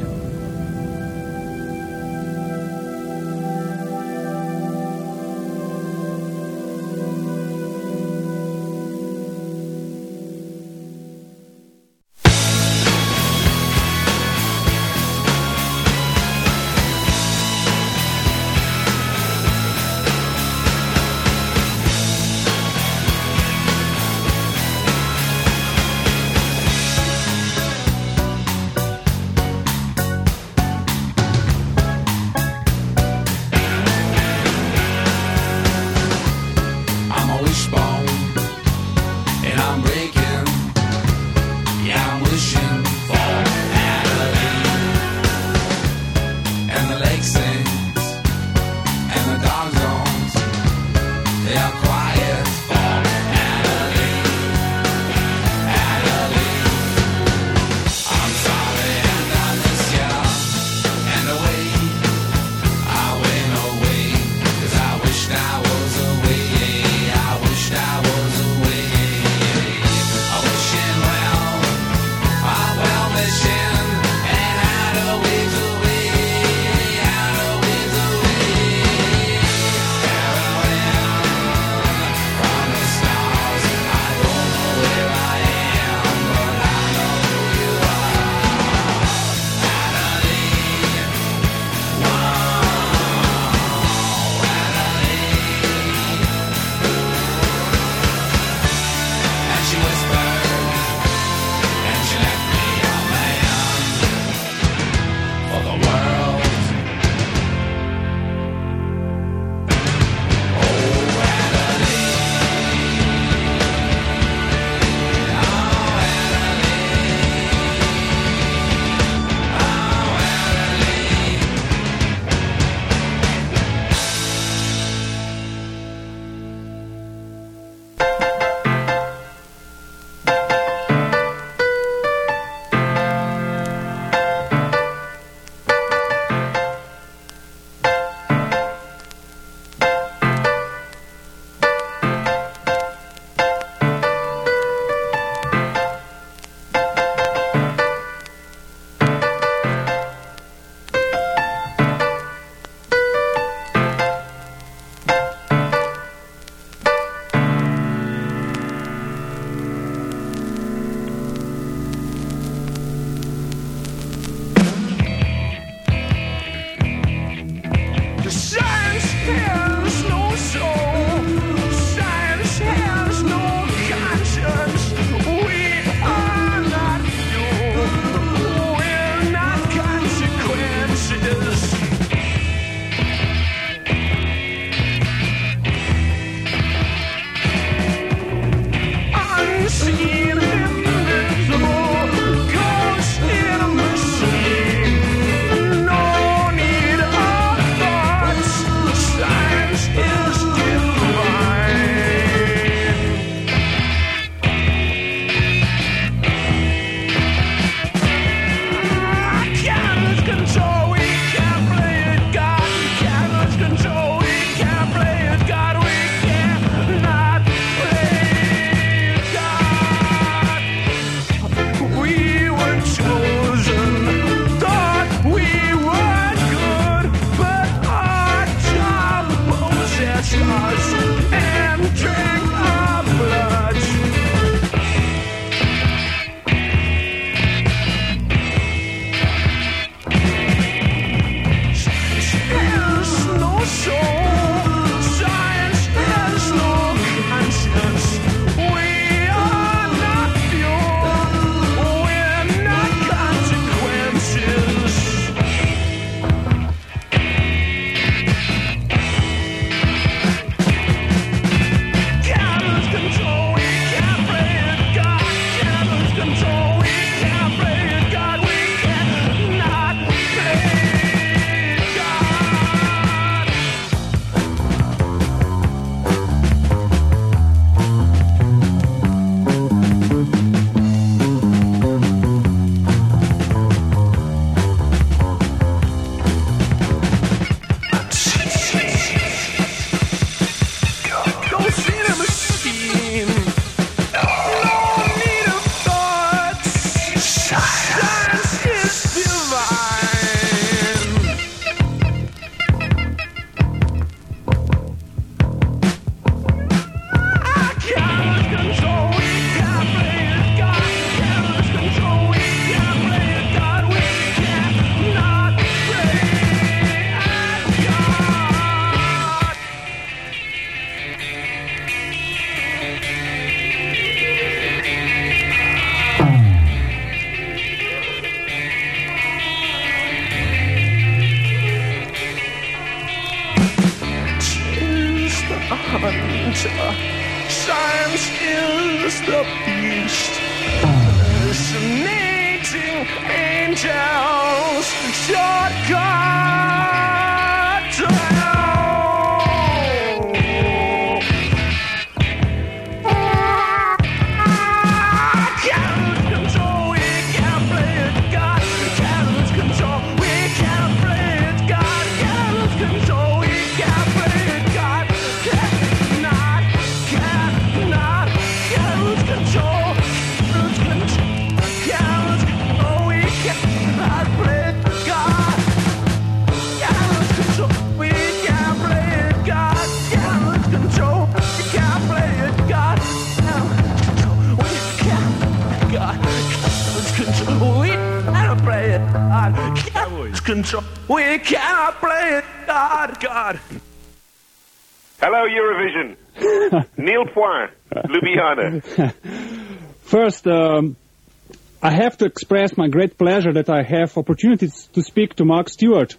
Speaker 23: I have to express my great pleasure that I have opportunities to speak to Mark Stewart.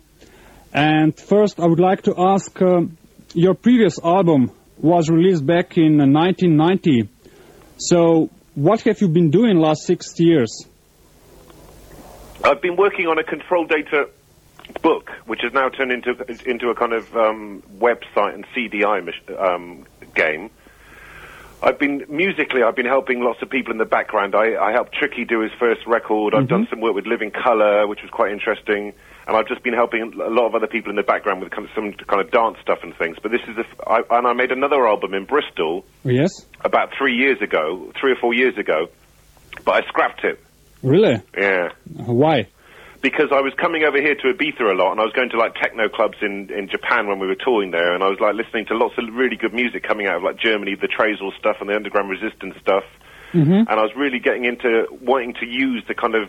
Speaker 23: And first, I would like to ask, um, your previous album was released back in uh, 1990. So, what have you been doing last six years?
Speaker 24: I've been working on a control data book, which has now turned into into a kind of um, website and CDI um, game. I've been musically. I've been helping lots of people in the background. I, I helped Tricky do his first record. I've done mhm. some work with Living Colour, which was quite interesting. And I've just been helping a lot of other people in the background with kind of some kind of dance stuff and things. But this is a f I and I made another album in Bristol
Speaker 23: Yes?
Speaker 24: about three years ago, three or four years ago. But I scrapped it.
Speaker 23: Really?
Speaker 24: Yeah.
Speaker 23: Why?
Speaker 24: Because I was coming over here to Ibiza a lot, and I was going to like techno clubs in in Japan when we were touring there, and I was like listening to lots of really good music coming out of like Germany, the Tresor stuff and the Underground Resistance stuff,
Speaker 23: Mm-hmm.
Speaker 24: and I was really getting into wanting to use the kind of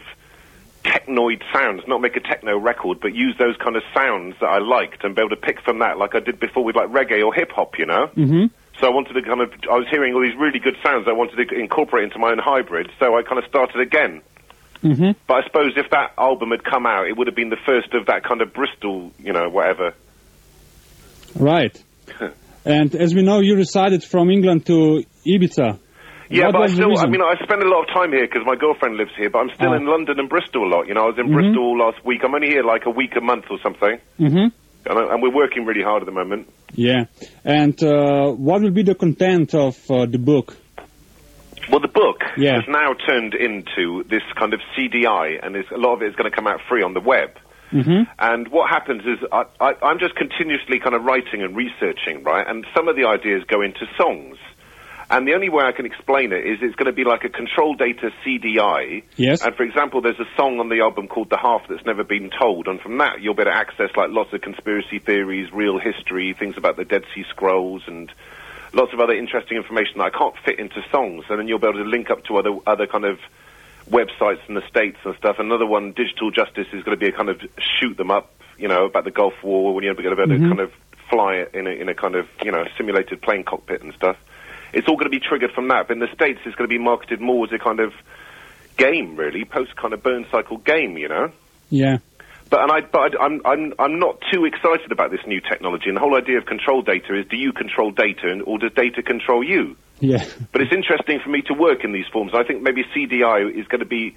Speaker 24: technoid sounds, not make a techno record, but use those kind of sounds that I liked and be able to pick from that, like I did before with like reggae or hip hop, you know.
Speaker 23: Mm-hmm.
Speaker 24: So I wanted to kind of, I was hearing all these really good sounds I wanted to incorporate into my own hybrid, so I kind of started again.
Speaker 23: Mm-hmm.
Speaker 24: But I suppose if that album had come out, it would have been the first of that kind of Bristol, you know, whatever.
Speaker 23: Right. and as we know, you resided from England to Ibiza.
Speaker 24: Yeah,
Speaker 23: What
Speaker 24: but I still, I mean, I spend a lot of time here because my girlfriend lives here, but I'm still
Speaker 23: Ah.
Speaker 24: in London and Bristol a lot. You know, I was in
Speaker 23: Mhm.
Speaker 24: Bristol last week. I'm only here like a week a month or something,
Speaker 23: Mm-hmm.
Speaker 24: and, I, and we're working really hard at the moment.
Speaker 23: Yeah. And uh, what will be the content of uh, the book?
Speaker 24: Well, the book
Speaker 23: Yeah.
Speaker 24: has now turned into this kind of CDI, and a lot of it is going to come out free on the web.
Speaker 23: Mm-hmm.
Speaker 24: And what happens is I, I, I'm just continuously kind of writing and researching, right? And some of the ideas go into songs. And the only way I can explain it is it's going to be like a control data CDI.
Speaker 23: Yes.
Speaker 24: And for example, there's a song on the album called The Half That's Never Been Told. And from that, you'll be able to access like lots of conspiracy theories, real history, things about the Dead Sea Scrolls and lots of other interesting information that I can't fit into songs. And then you'll be able to link up to other, other kind of websites in the States and stuff. Another one, Digital Justice, is going to be a kind of shoot them up, you know, about the Gulf War when you're going to be able to
Speaker 23: Mhm.
Speaker 24: kind of fly it in a, in a kind of, you know, simulated plane cockpit and stuff. It's all going to be triggered from that. But in the States, it's going to be marketed more as a kind of game, really, post kind of burn cycle game, you know?
Speaker 23: Yeah.
Speaker 24: But and I, but I, I'm I'm I'm not too excited about this new technology. And the whole idea of control data is: do you control data, and, or does data control you?
Speaker 23: Yeah.
Speaker 24: But it's interesting for me to work in these forms. I think maybe CDI is going to be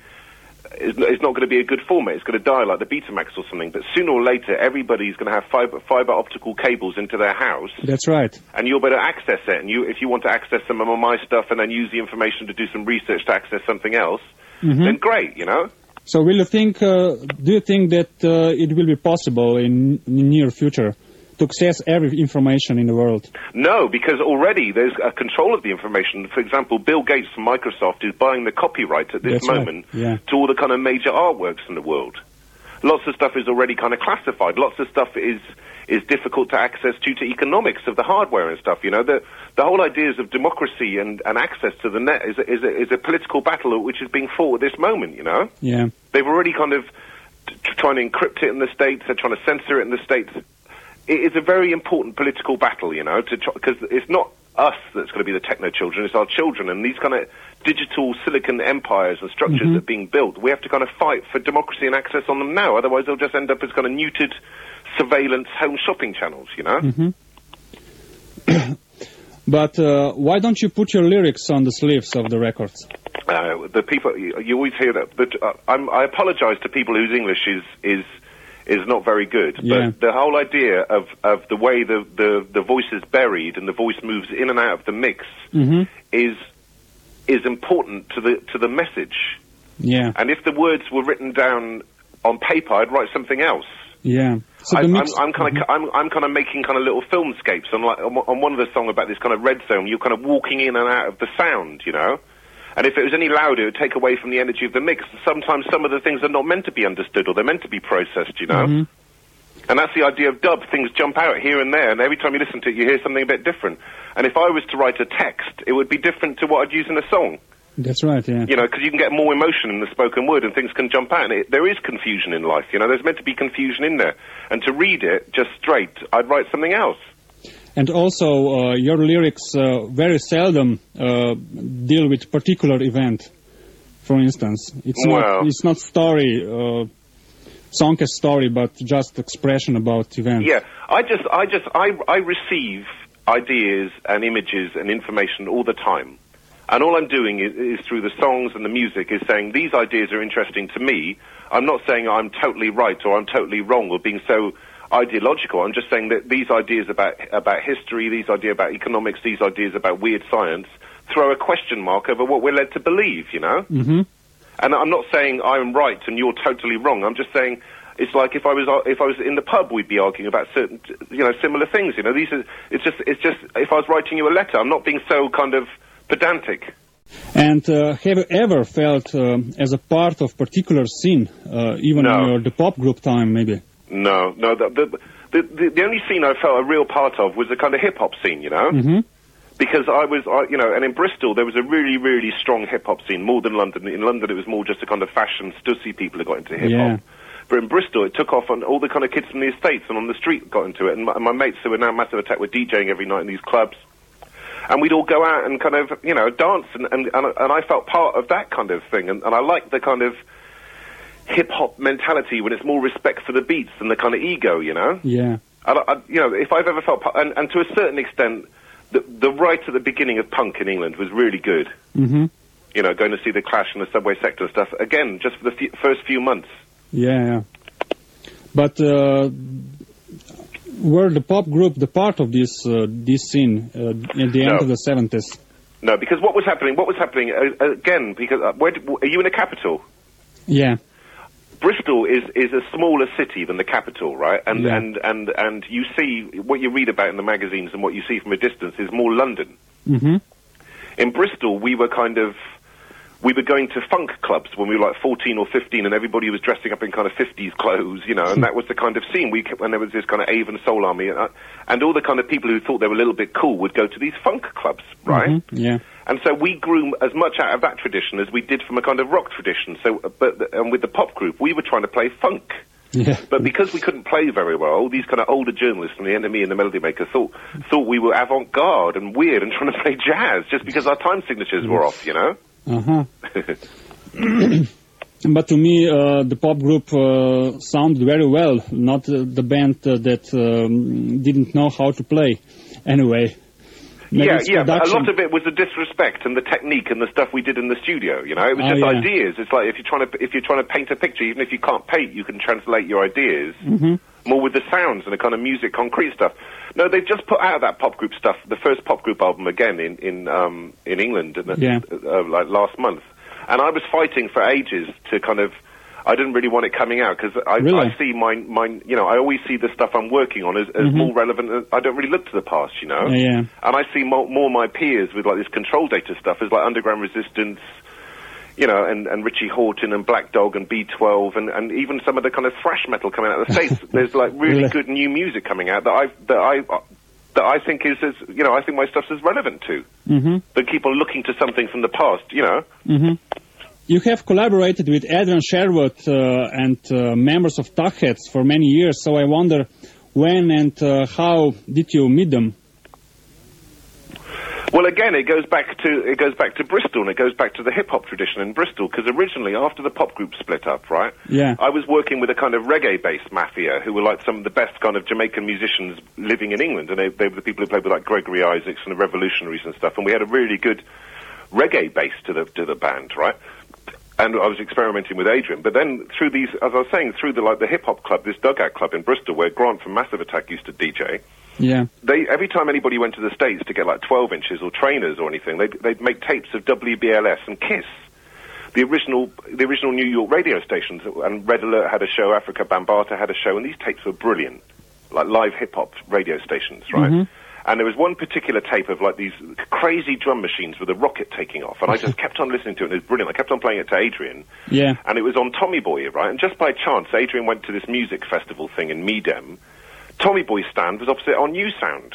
Speaker 24: is, is not going to be a good format. It's going to die like the Betamax or something. But sooner or later, everybody's going to have fiber fiber optical cables into their house,
Speaker 23: That's right.
Speaker 24: and you'll be able to access it. And you, if you want to access some of my stuff and then use the information to do some research to access something else,
Speaker 23: Mhm.
Speaker 24: then great, you know.
Speaker 23: So, will you think? Uh, do you think that uh, it will be possible in, in near future to access every information in the world?
Speaker 24: No, because already there's a control of the information. For example, Bill Gates from Microsoft is buying the copyright at this
Speaker 23: That's right.
Speaker 24: moment
Speaker 23: Yeah.
Speaker 24: to all the kind of major artworks in the world. Lots of stuff is already kind of classified. Lots of stuff is is difficult to access due to economics of the hardware and stuff. You know, the the whole ideas of democracy and, and access to the net is a, is a, is a political battle which is being fought at this moment. You know,
Speaker 23: Yeah.
Speaker 24: they've already kind of t- trying to encrypt it in the states. They're trying to censor it in the states. It is a very important political battle, you know, because it's not us that's going to be the techno children; it's our children, and these kind of digital silicon empires and structures
Speaker 23: Mhm.
Speaker 24: that are being built. We have to kind of fight for democracy and access on them now. Otherwise, they'll just end up as kind of neutered surveillance home shopping channels, you know.
Speaker 23: hmm But uh, why don't you put your lyrics on the sleeves of the records?
Speaker 24: Uh, the people you, you always hear that. But uh, I'm, I apologise to people whose English is is is not very good.
Speaker 23: Yeah.
Speaker 24: But the whole idea of, of the way the, the, the voice is buried and the voice moves in and out of the mix
Speaker 23: hmm
Speaker 24: is is important to the to the message.
Speaker 23: Yeah,
Speaker 24: And if the words were written down on paper, I'd write something else.
Speaker 23: Yeah. So
Speaker 24: I,
Speaker 23: the
Speaker 24: I'm. I'm kind of I'm, I'm kind of making kind of little filmscapes on like on, on one of the song about this kind of red zone. You're kind of walking in and out of the sound, you know. And if it was any louder, it would take away from the energy of the mix. Sometimes some of the things are not meant to be understood or they're meant to be processed, you know.
Speaker 23: Mhm.
Speaker 24: And that's the idea of dub. Things jump out here and there, and every time you listen to it, you hear something a bit different. And if I was to write a text, it would be different to what I'd use in a song.
Speaker 23: That's right. Yeah.
Speaker 24: You know, because you can get more emotion in the spoken word, and things can jump out. And it, there is confusion in life. You know, there's meant to be confusion in there. And to read it just straight, I'd write something else.
Speaker 23: And also, uh, your lyrics uh, very seldom uh, deal with particular event. For instance, it's not it's not story, uh, song as story, but just expression about event.
Speaker 24: Yeah, I just, I just, I, I receive ideas and images and information all the time. And all I'm doing is, is through the songs and the music is saying these ideas are interesting to me. I'm not saying I'm totally right or I'm totally wrong or being so ideological. I'm just saying that these ideas about about history, these ideas about economics, these ideas about weird science throw a question mark over what we're led to believe, you know?
Speaker 23: hmm
Speaker 24: And I'm not saying I'm right and you're totally wrong. I'm just saying it's like if I was if I was in the pub, we'd be arguing about certain you know similar things. You know, these are it's just it's just if I was writing you a letter, I'm not being so kind of pedantic.
Speaker 23: And uh, have you ever felt um, as a part of particular scene, uh, even
Speaker 24: No.
Speaker 23: in your the pop group time, maybe?
Speaker 24: No, no. The the, the the only scene I felt a real part of was the kind of hip hop scene. You know.
Speaker 23: hmm
Speaker 24: because I was, I, you know, and in Bristol there was a really, really strong hip hop scene, more than London. In London, it was more just a kind of fashion, stussy people who got into hip hop.
Speaker 23: Yeah.
Speaker 24: But in Bristol, it took off, and all the kind of kids from the estates and on the street got into it. And my, and my mates who were now Massive Attack were DJing every night in these clubs. And we'd all go out and kind of, you know, dance, and, and, and, and I felt part of that kind of thing. And, and I liked the kind of hip hop mentality when it's more respect for the beats than the kind of ego, you know?
Speaker 23: Yeah.
Speaker 24: I, I, you know, if I've ever felt, pa- and, and to a certain extent, the, the right at the beginning of punk in England was really good.
Speaker 23: hmm
Speaker 24: You know, going to see the Clash and the Subway Sect and stuff. Again, just for the fe- first few months.
Speaker 23: Yeah, yeah. But uh, were the pop group the part of this uh, this scene uh, at the end
Speaker 24: No.
Speaker 23: of the seventies?
Speaker 24: No, because what was happening? What was happening uh, again? Because uh, where did, are you in the capital?
Speaker 23: Yeah.
Speaker 24: Bristol is is a smaller city than the capital, right? And
Speaker 23: Yeah.
Speaker 24: and and and you see what you read about in the magazines and what you see from a distance is more London.
Speaker 23: hmm
Speaker 24: in Bristol, we were kind of we were going to funk clubs when we were like 14 or 15, and everybody was dressing up in kind of 50s clothes, you know, and that was the kind of scene we when there was this kind of Avon Soul Army, and, uh, and all the kind of people who thought they were a little bit cool would go to these funk clubs, right?
Speaker 23: Mhm, Yeah.
Speaker 24: And so we grew as much out of that tradition as we did from a kind of rock tradition. So, uh, but and with the pop group, we were trying to play funk.
Speaker 23: Yeah.
Speaker 24: But because we couldn't play very well, these kind of older journalists from the NME and the Melody Maker thought thought we were avant-garde and weird and trying to play jazz just because our time signatures were off, you know.
Speaker 23: Uh huh. but to me, uh, the pop group uh, sounded very well. Not uh, the band uh, that um, didn't know how to play. Anyway. Maybe
Speaker 24: yeah, yeah. But a lot of it was the disrespect and the technique and the stuff we did in the studio. You know, it was
Speaker 23: Oh,
Speaker 24: just
Speaker 23: yeah.
Speaker 24: ideas. It's like if you're trying to if you're trying to paint a picture, even if you can't paint, you can translate your ideas
Speaker 23: Mhm.
Speaker 24: more with the sounds and the kind of music, concrete stuff. No, they've just put out that pop group stuff, the first pop group album again in in um, in England, in the-
Speaker 23: Yeah.
Speaker 24: uh, like last month. And I was fighting for ages to kind of. I didn't really want it coming out because I,
Speaker 23: Really?
Speaker 24: I see my, my, you know, I always see the stuff I'm working on as, as
Speaker 23: Mhm.
Speaker 24: more relevant. uh, I don't really look to the past, you know.
Speaker 23: Yeah, yeah.
Speaker 24: And I see more, more my peers with like this control data stuff as like Underground Resistance, you know, and, and Richie Hawtin and Black Dog and B12 and, and even some of the kind of thrash metal coming out of the States. There's like really good new music coming out that I, that I, that I think is, as, you know, I think my stuff's as relevant to.
Speaker 23: hmm
Speaker 24: That keep on looking to something from the past, you know.
Speaker 23: hmm You have collaborated with Adrian Sherwood uh, and uh, members of Tackheads for many years, so I wonder when and uh, how did you meet them?
Speaker 24: Well, again, it goes back to it goes back to Bristol, and it goes back to the hip hop tradition in Bristol. Because originally, after the pop group split up, right?
Speaker 23: Yeah.
Speaker 24: I was working with a kind of reggae-based mafia who were like some of the best kind of Jamaican musicians living in England, and they, they were the people who played with like Gregory Isaacs and the Revolutionaries and stuff. And we had a really good reggae base to the to the band, right? And I was experimenting with Adrian, but then through these, as I was saying, through the like the hip hop club, this dugout club in Bristol, where Grant from Massive Attack used to DJ
Speaker 23: Yeah.
Speaker 24: they every time anybody went to the states to get like 12 inches or trainers or anything, they'd, they'd make tapes of WBLS and Kiss, the original the original New York radio stations. And Red Alert had a show, Afrika Bambaataa had a show, and these tapes were brilliant, like live hip hop radio stations, right?
Speaker 23: Mhm.
Speaker 24: And there was one particular tape of like these crazy drum machines with a rocket taking off, and I just kept on listening to it. and It was brilliant. I kept on playing it to Adrian,
Speaker 23: Yeah.
Speaker 24: and it was on Tommy Boy, right? And just by chance, Adrian went to this music festival thing in MIDEM. Tommy Boy's stand was opposite our new sound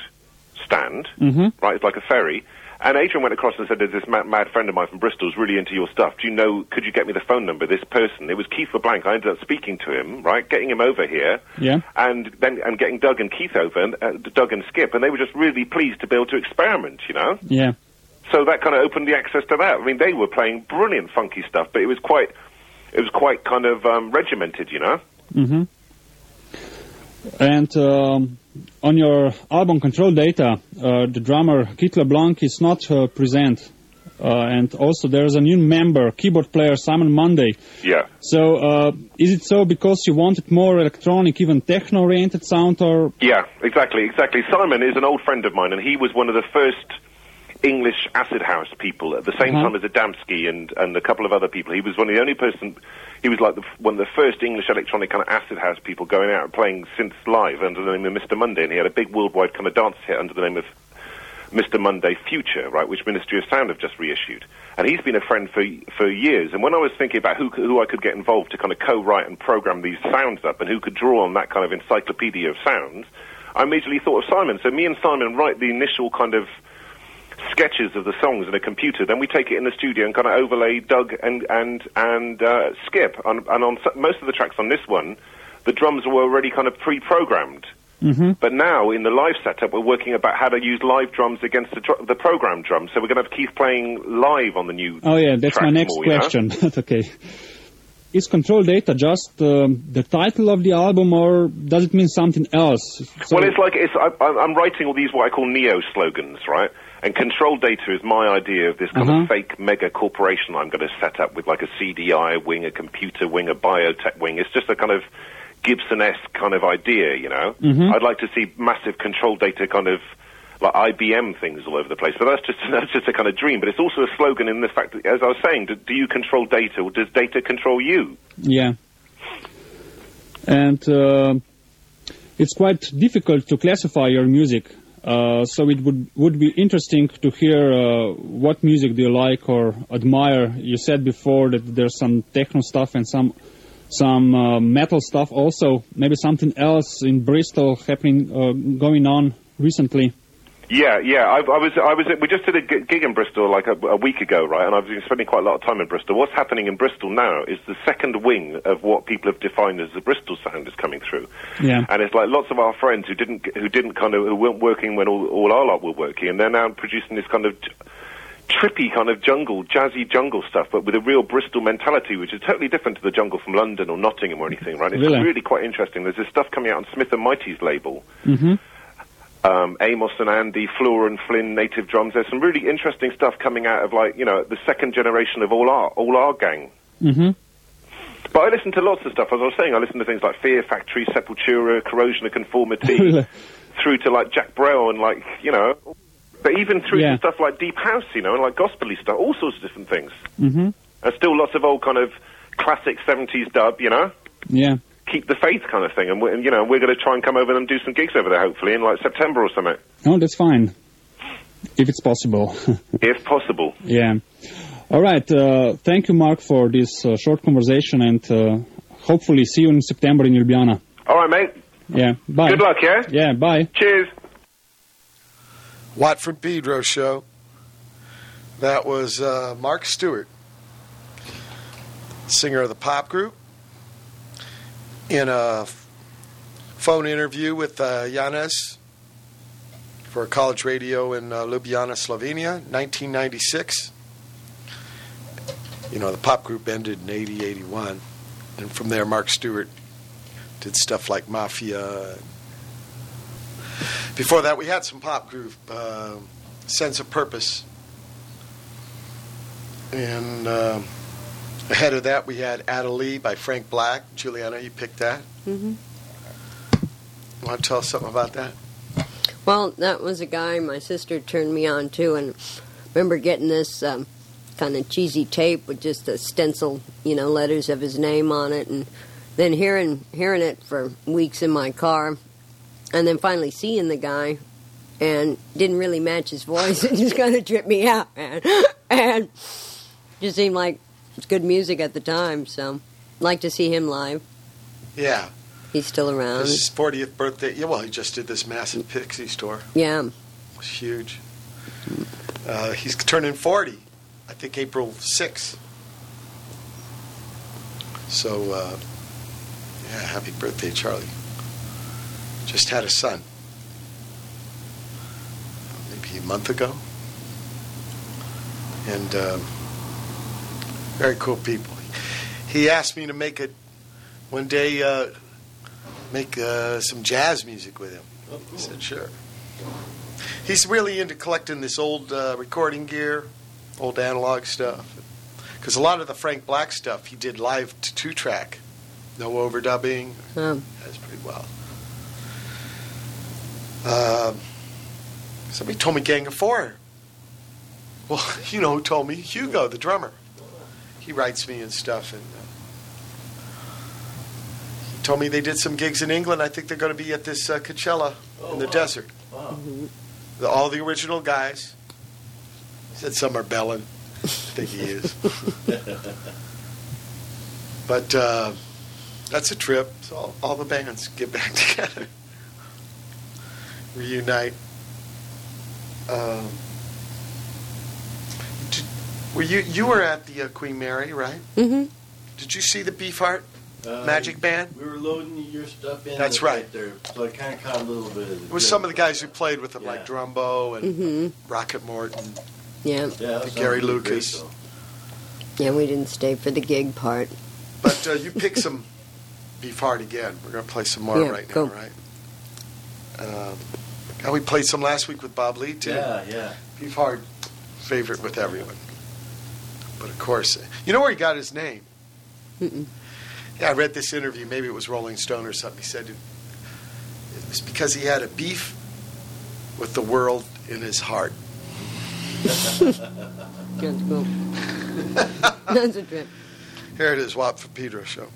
Speaker 24: stand,
Speaker 23: Mm-hmm.
Speaker 24: right? It's like a ferry. And Adrian went across and said, "There's this mad, mad friend of mine from Bristol who's really into your stuff. Do you know? Could you get me the phone number? This person. It was Keith LeBlanc. I ended up speaking to him, right? Getting him over here,
Speaker 23: Yeah.
Speaker 24: and then and getting Doug and Keith over, and uh, Doug and Skip, and they were just really pleased to be able to experiment, you know.
Speaker 23: Yeah.
Speaker 24: So that kind of opened the access to that. I mean, they were playing brilliant funky stuff, but it was quite, it was quite kind of um, regimented, you know.
Speaker 23: hmm And um, on your album Control Data, uh, the drummer Keith LeBlanc is not uh, present. Uh, and also there's a new member, keyboard player Simon Monday.
Speaker 24: Yeah.
Speaker 23: So uh, is it so because you wanted more electronic, even techno-oriented sound, or
Speaker 24: Yeah, exactly, exactly. Simon is an old friend of mine, and he was one of the first English acid house people at the same
Speaker 23: Uh-huh.
Speaker 24: time as Adamski and and a couple of other people. He was one of the only person. He was like the, one of the first English electronic kind of acid house people going out and playing synths live under the name of Mr. Monday, and he had a big worldwide kind of dance hit under the name of Mr. Monday Future, right, which Ministry of Sound have just reissued. And he's been a friend for for years. And when I was thinking about who who I could get involved to kind of co-write and program these sounds up, and who could draw on that kind of encyclopedia of sounds, I immediately thought of Simon. So me and Simon write the initial kind of sketches of the songs in a computer. Then we take it in the studio and kind of overlay Doug and and and uh, Skip. And, and on most of the tracks on this one, the drums were already kind of pre-programmed.
Speaker 23: Mm-hmm.
Speaker 24: But now in the live setup, we're working about how to use live drums against the, dr- the program drums. So we're going to have Keith playing live on the new.
Speaker 23: Oh yeah, that's my next
Speaker 24: more, you know?
Speaker 23: question. Okay. Is Control Data just um, the title of the album, or does it mean something else? So-
Speaker 24: well, it's like it's. I, I'm writing all these what I call neo slogans, right? And control data is my idea of this kind
Speaker 23: Uh-huh.
Speaker 24: of fake mega corporation I'm going to set up with like a CDI wing, a computer wing, a biotech wing. It's just a kind of Gibson-esque kind of idea, you know.
Speaker 23: Mhm.
Speaker 24: I'd like to see massive control data kind of like IBM things all over the place. But that's just that's just a kind of dream. But it's also a slogan in the fact that, as I was saying, do, do you control data or does data control you?
Speaker 23: Yeah. And uh, it's quite difficult to classify your music. Uh, so it would would be interesting to hear uh, what music do you like or admire. You said before that there's some techno stuff and some some uh, metal stuff also. Maybe something else in Bristol happening uh, going on recently.
Speaker 24: Yeah, yeah. I, I was, I was. We just did a gig in Bristol like a, a week ago, right? And I've been spending quite a lot of time in Bristol. What's happening in Bristol now is the second wing of what people have defined as the Bristol sound is coming through.
Speaker 23: Yeah.
Speaker 24: And it's like lots of our friends who didn't, who didn't kind of, who weren't working when all, all our lot were working, and they're now producing this kind of trippy kind of jungle, jazzy jungle stuff, but with a real Bristol mentality, which is totally different to the jungle from London or Nottingham or anything, right? It's
Speaker 23: Really?
Speaker 24: really quite interesting. There's this stuff coming out on Smith and Mighty's label
Speaker 23: Mm-hmm.
Speaker 24: Um, Amos and Andy, Flora and Flynn, Native Drums. There's some really interesting stuff coming out of like you know the second generation of all our all our gang.
Speaker 23: Mm-hmm.
Speaker 24: But I listen to lots of stuff. As I was saying, I listen to things like Fear Factory, Sepultura, Corrosion of Conformity, through to like Jacques Brel and like you know, but even through
Speaker 23: Yeah.
Speaker 24: to stuff like Deep House, you know, and like gospely stuff, all sorts of different things.
Speaker 23: Mm-hmm.
Speaker 24: And still lots of old kind of classic 70s dub, you know.
Speaker 23: Yeah.
Speaker 24: Keep the faith kind of thing, and, we and you know we're going to try and come over and do some gigs over there, hopefully in like September or something,
Speaker 23: Oh, that's fine. If it's possible.
Speaker 24: if possible.
Speaker 23: Yeah. All right. Uh, thank you, Mark, for this uh, short conversation, and uh, hopefully see you in September in Ljubljana.
Speaker 24: All right, mate.
Speaker 23: Yeah. Bye.
Speaker 24: Good luck, yeah?
Speaker 23: Yeah. Bye.
Speaker 24: Cheers.
Speaker 1: Watt from Pedro show. That was uh, Mark Stewart, singer of the pop group, in a phone interview with uh, for college radio in uh, Ljubljana, Slovenia, 1996. You know, the pop group ended in 80, 81. And from there, Mark Stewart did stuff like Maffia. Before that, we had some pop group, uh, Sense of Purpose. And uh, ahead of that, we had Adda Lee by Frank Black. Juliana, you picked that.
Speaker 3: Mm-hmm.
Speaker 1: Want to tell us something about that?
Speaker 3: Well, that was a guy my sister turned me on to, and I remember getting this um, kind of cheesy tape with just a stencil, you know, letters of his name on it, and then hearing hearing it for weeks in my car, and then finally seeing the guy, and didn't really match his voice. It just kind of tripped me out, man, and just seemed like it's good music at the time. So, like to see him live.
Speaker 1: Yeah.
Speaker 3: He's still around.
Speaker 1: His 40th birthday. Yeah, well, he just did this massive Pixies tour.
Speaker 3: Yeah.
Speaker 1: It was huge. Uh, he's turning 40, I think April 6th. So, uh, yeah, happy birthday, Charlie. Just had a son. Maybe a month ago. And um, very cool people. He asked me to make it one day, uh, make uh, some jazz music with him. I said, sure. He's really into collecting this old uh, recording gear, old analog stuff. Because a lot of the Frank Black stuff he did live to two track, no overdubbing. That's pretty well. Um, somebody told me Gang of Four. Well, you know who told me? Hugo, the drummer. He writes me and stuff, and uh, he told me they did some gigs in England. I think they're going to be at this uh, Coachella in the desert. The, all the original guys. He said some are Bellin. I think he is. but uh, that's a trip. So all, all the bands get back together, reunite. Um, did, were you you were at the uh, Queen Mary, right?
Speaker 3: Mm-hmm.
Speaker 1: Did you see the Beefheart
Speaker 2: Uh,
Speaker 1: Magic Band?
Speaker 2: We were loading your stuff in.
Speaker 1: That's right.
Speaker 2: there, so I kind of caught a little bit of.
Speaker 1: It was some of the guys who played with him, like Drumbo and
Speaker 3: Mhm.
Speaker 1: Rocket Morton,
Speaker 3: Yeah.
Speaker 2: Yeah,
Speaker 1: and Gary Lucas.
Speaker 3: Yeah, we didn't stay for the gig part.
Speaker 1: But uh, you pick some Beefheart again. We're going to play some more
Speaker 3: Yeah,
Speaker 1: right now,
Speaker 3: go.
Speaker 1: right? Um, and we played some last week with Bob Lee, too.
Speaker 2: Yeah, yeah.
Speaker 1: Beefheart, favorite with everyone. But of course, you know where he got his name?
Speaker 3: Mm-mm.
Speaker 1: Yeah, I read this interview. Maybe it was Rolling Stone or something. He said it, it was because he had a beef with the world in his heart.
Speaker 3: That's cool. That's a trip.
Speaker 1: Here it is, Watt from Pedro show.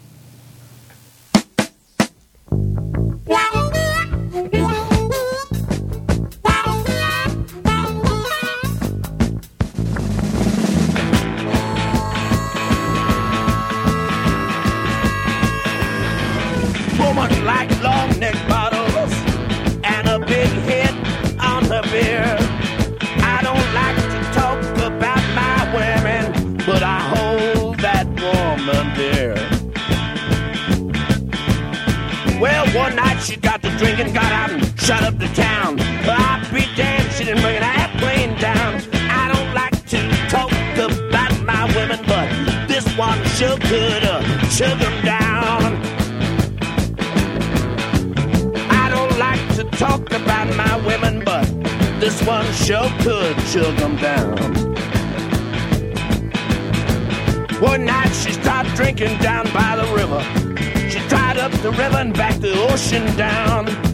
Speaker 25: Drinking, got out and shut up the town. I'll be damned, she didn't bring an airplane down. I don't like to talk about my women, but this one sure could uh, chug 'em down. I don't like to talk about my women, but this one sure could chug 'em down. One night she started drinking down by the river. She tried up the river and back the ocean down.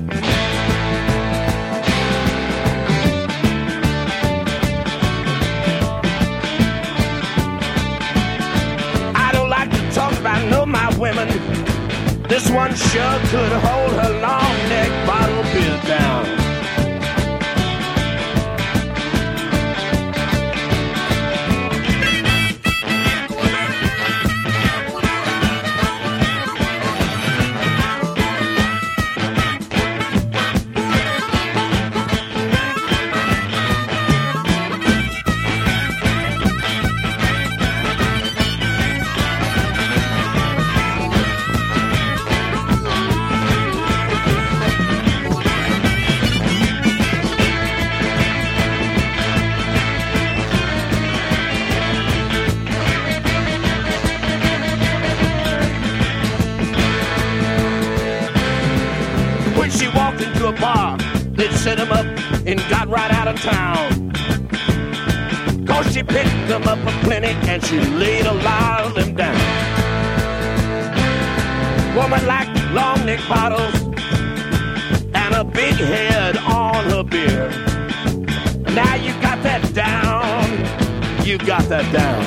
Speaker 25: Women. This one sure could hold her long neck bottle beer down. She laid a lot of them down. Woman like long neck bottles and a big head on her beer. Now you got that down, you got that down.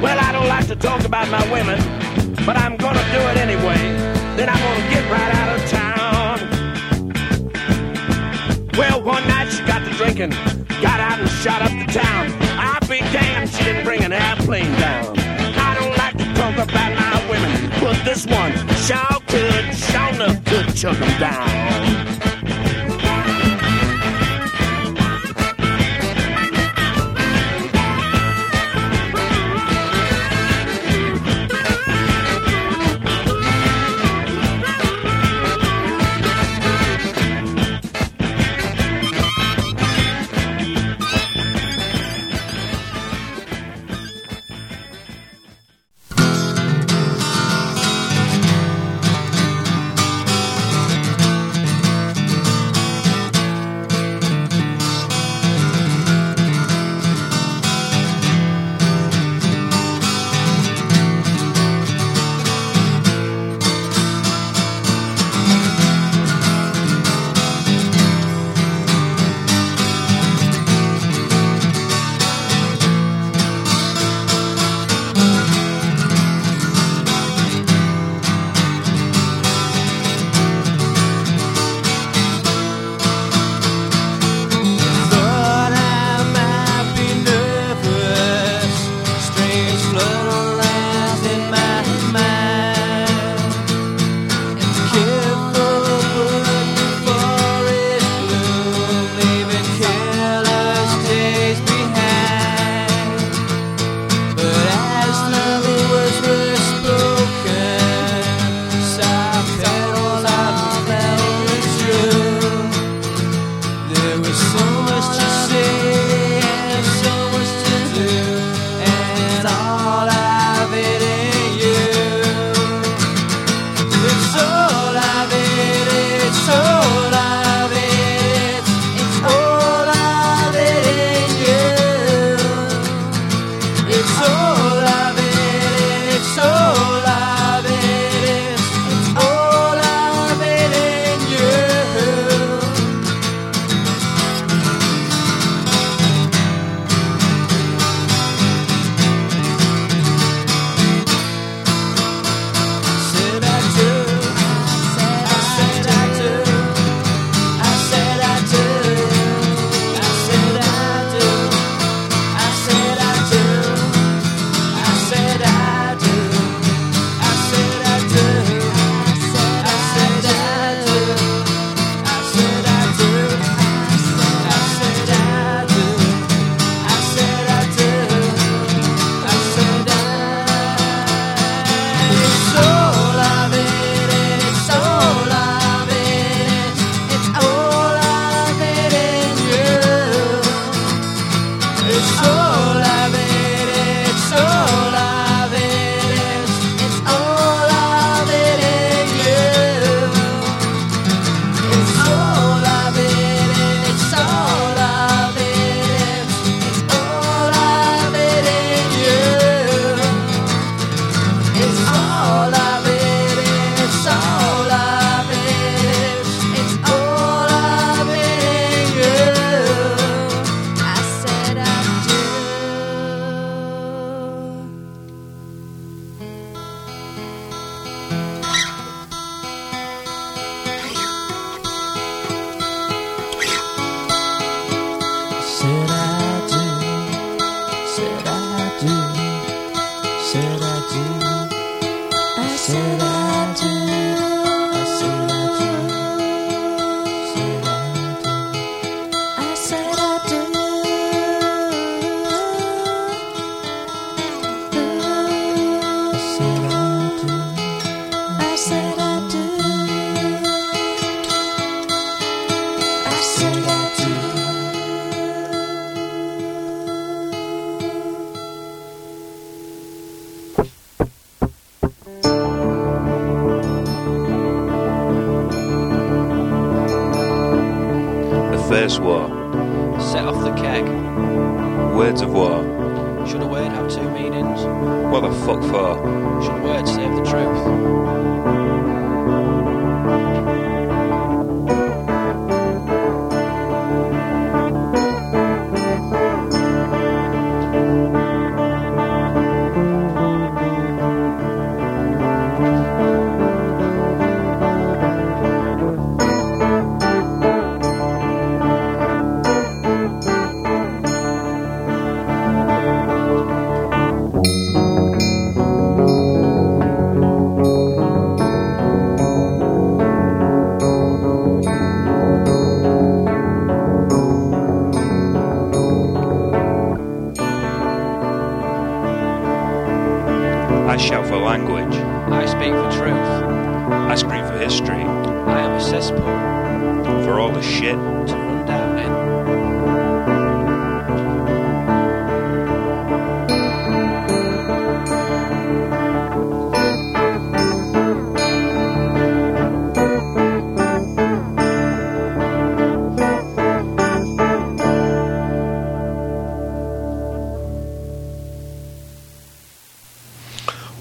Speaker 25: Well, I don't like to talk about my women, but I'm gonna do it anyway. Then I'm gonna get right out of town. Well, one night she got to drinking, got out and shot up town. I'll be damned she didn't bring an airplane down. I don't like to talk about my women, but this one sure could, sure enough could chuck 'em down.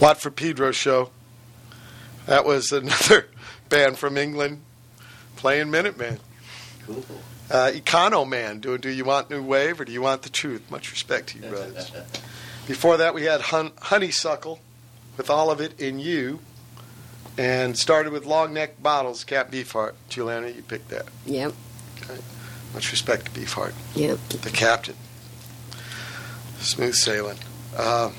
Speaker 26: Watt
Speaker 1: from Pedro show. That was another band from England playing Minutemen.
Speaker 27: Cool.
Speaker 1: Uh, Econo Man doing Do You Want New Wave or Do You Want the Truth? Much respect to you, brothers. Before that, we had hun- Honeysuckle with All of It in You and started with Long Neck Bottles, Cap Beefheart. Juliana, you picked that.
Speaker 28: Yep.
Speaker 1: Okay. Much respect to Beefheart.
Speaker 28: Yep.
Speaker 1: The captain. Smooth sailing. Uh,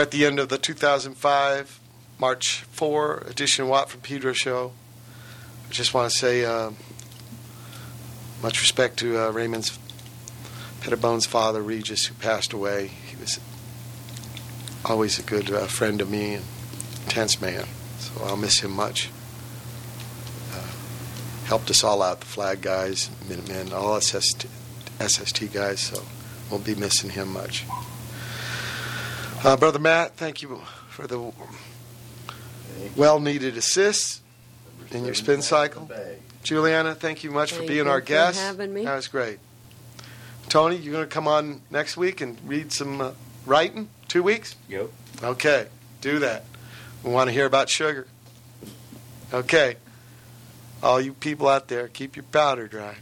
Speaker 1: we're at the end of the 2005 March 4 edition Watt from Pedro show. I just want to say uh, much respect to uh, Raymond's Pettibon's father, Regis, who passed away. He was always a good uh, friend to me and intense man, so I'll miss him much. Uh, helped us all out, the flag guys, Minutemen, all SST, SST guys, so we'll be missing him much. Uh, Brother Matt, thank you for the well needed assist in your spin cycle. Juliana, thank you much for being our guest.
Speaker 28: having me.
Speaker 1: That was great. Tony, you're going to come on next week and read some uh, writing? Two weeks?
Speaker 29: Yep.
Speaker 1: Okay, do that. We want to hear about sugar. Okay. All you people out there, keep your powder dry.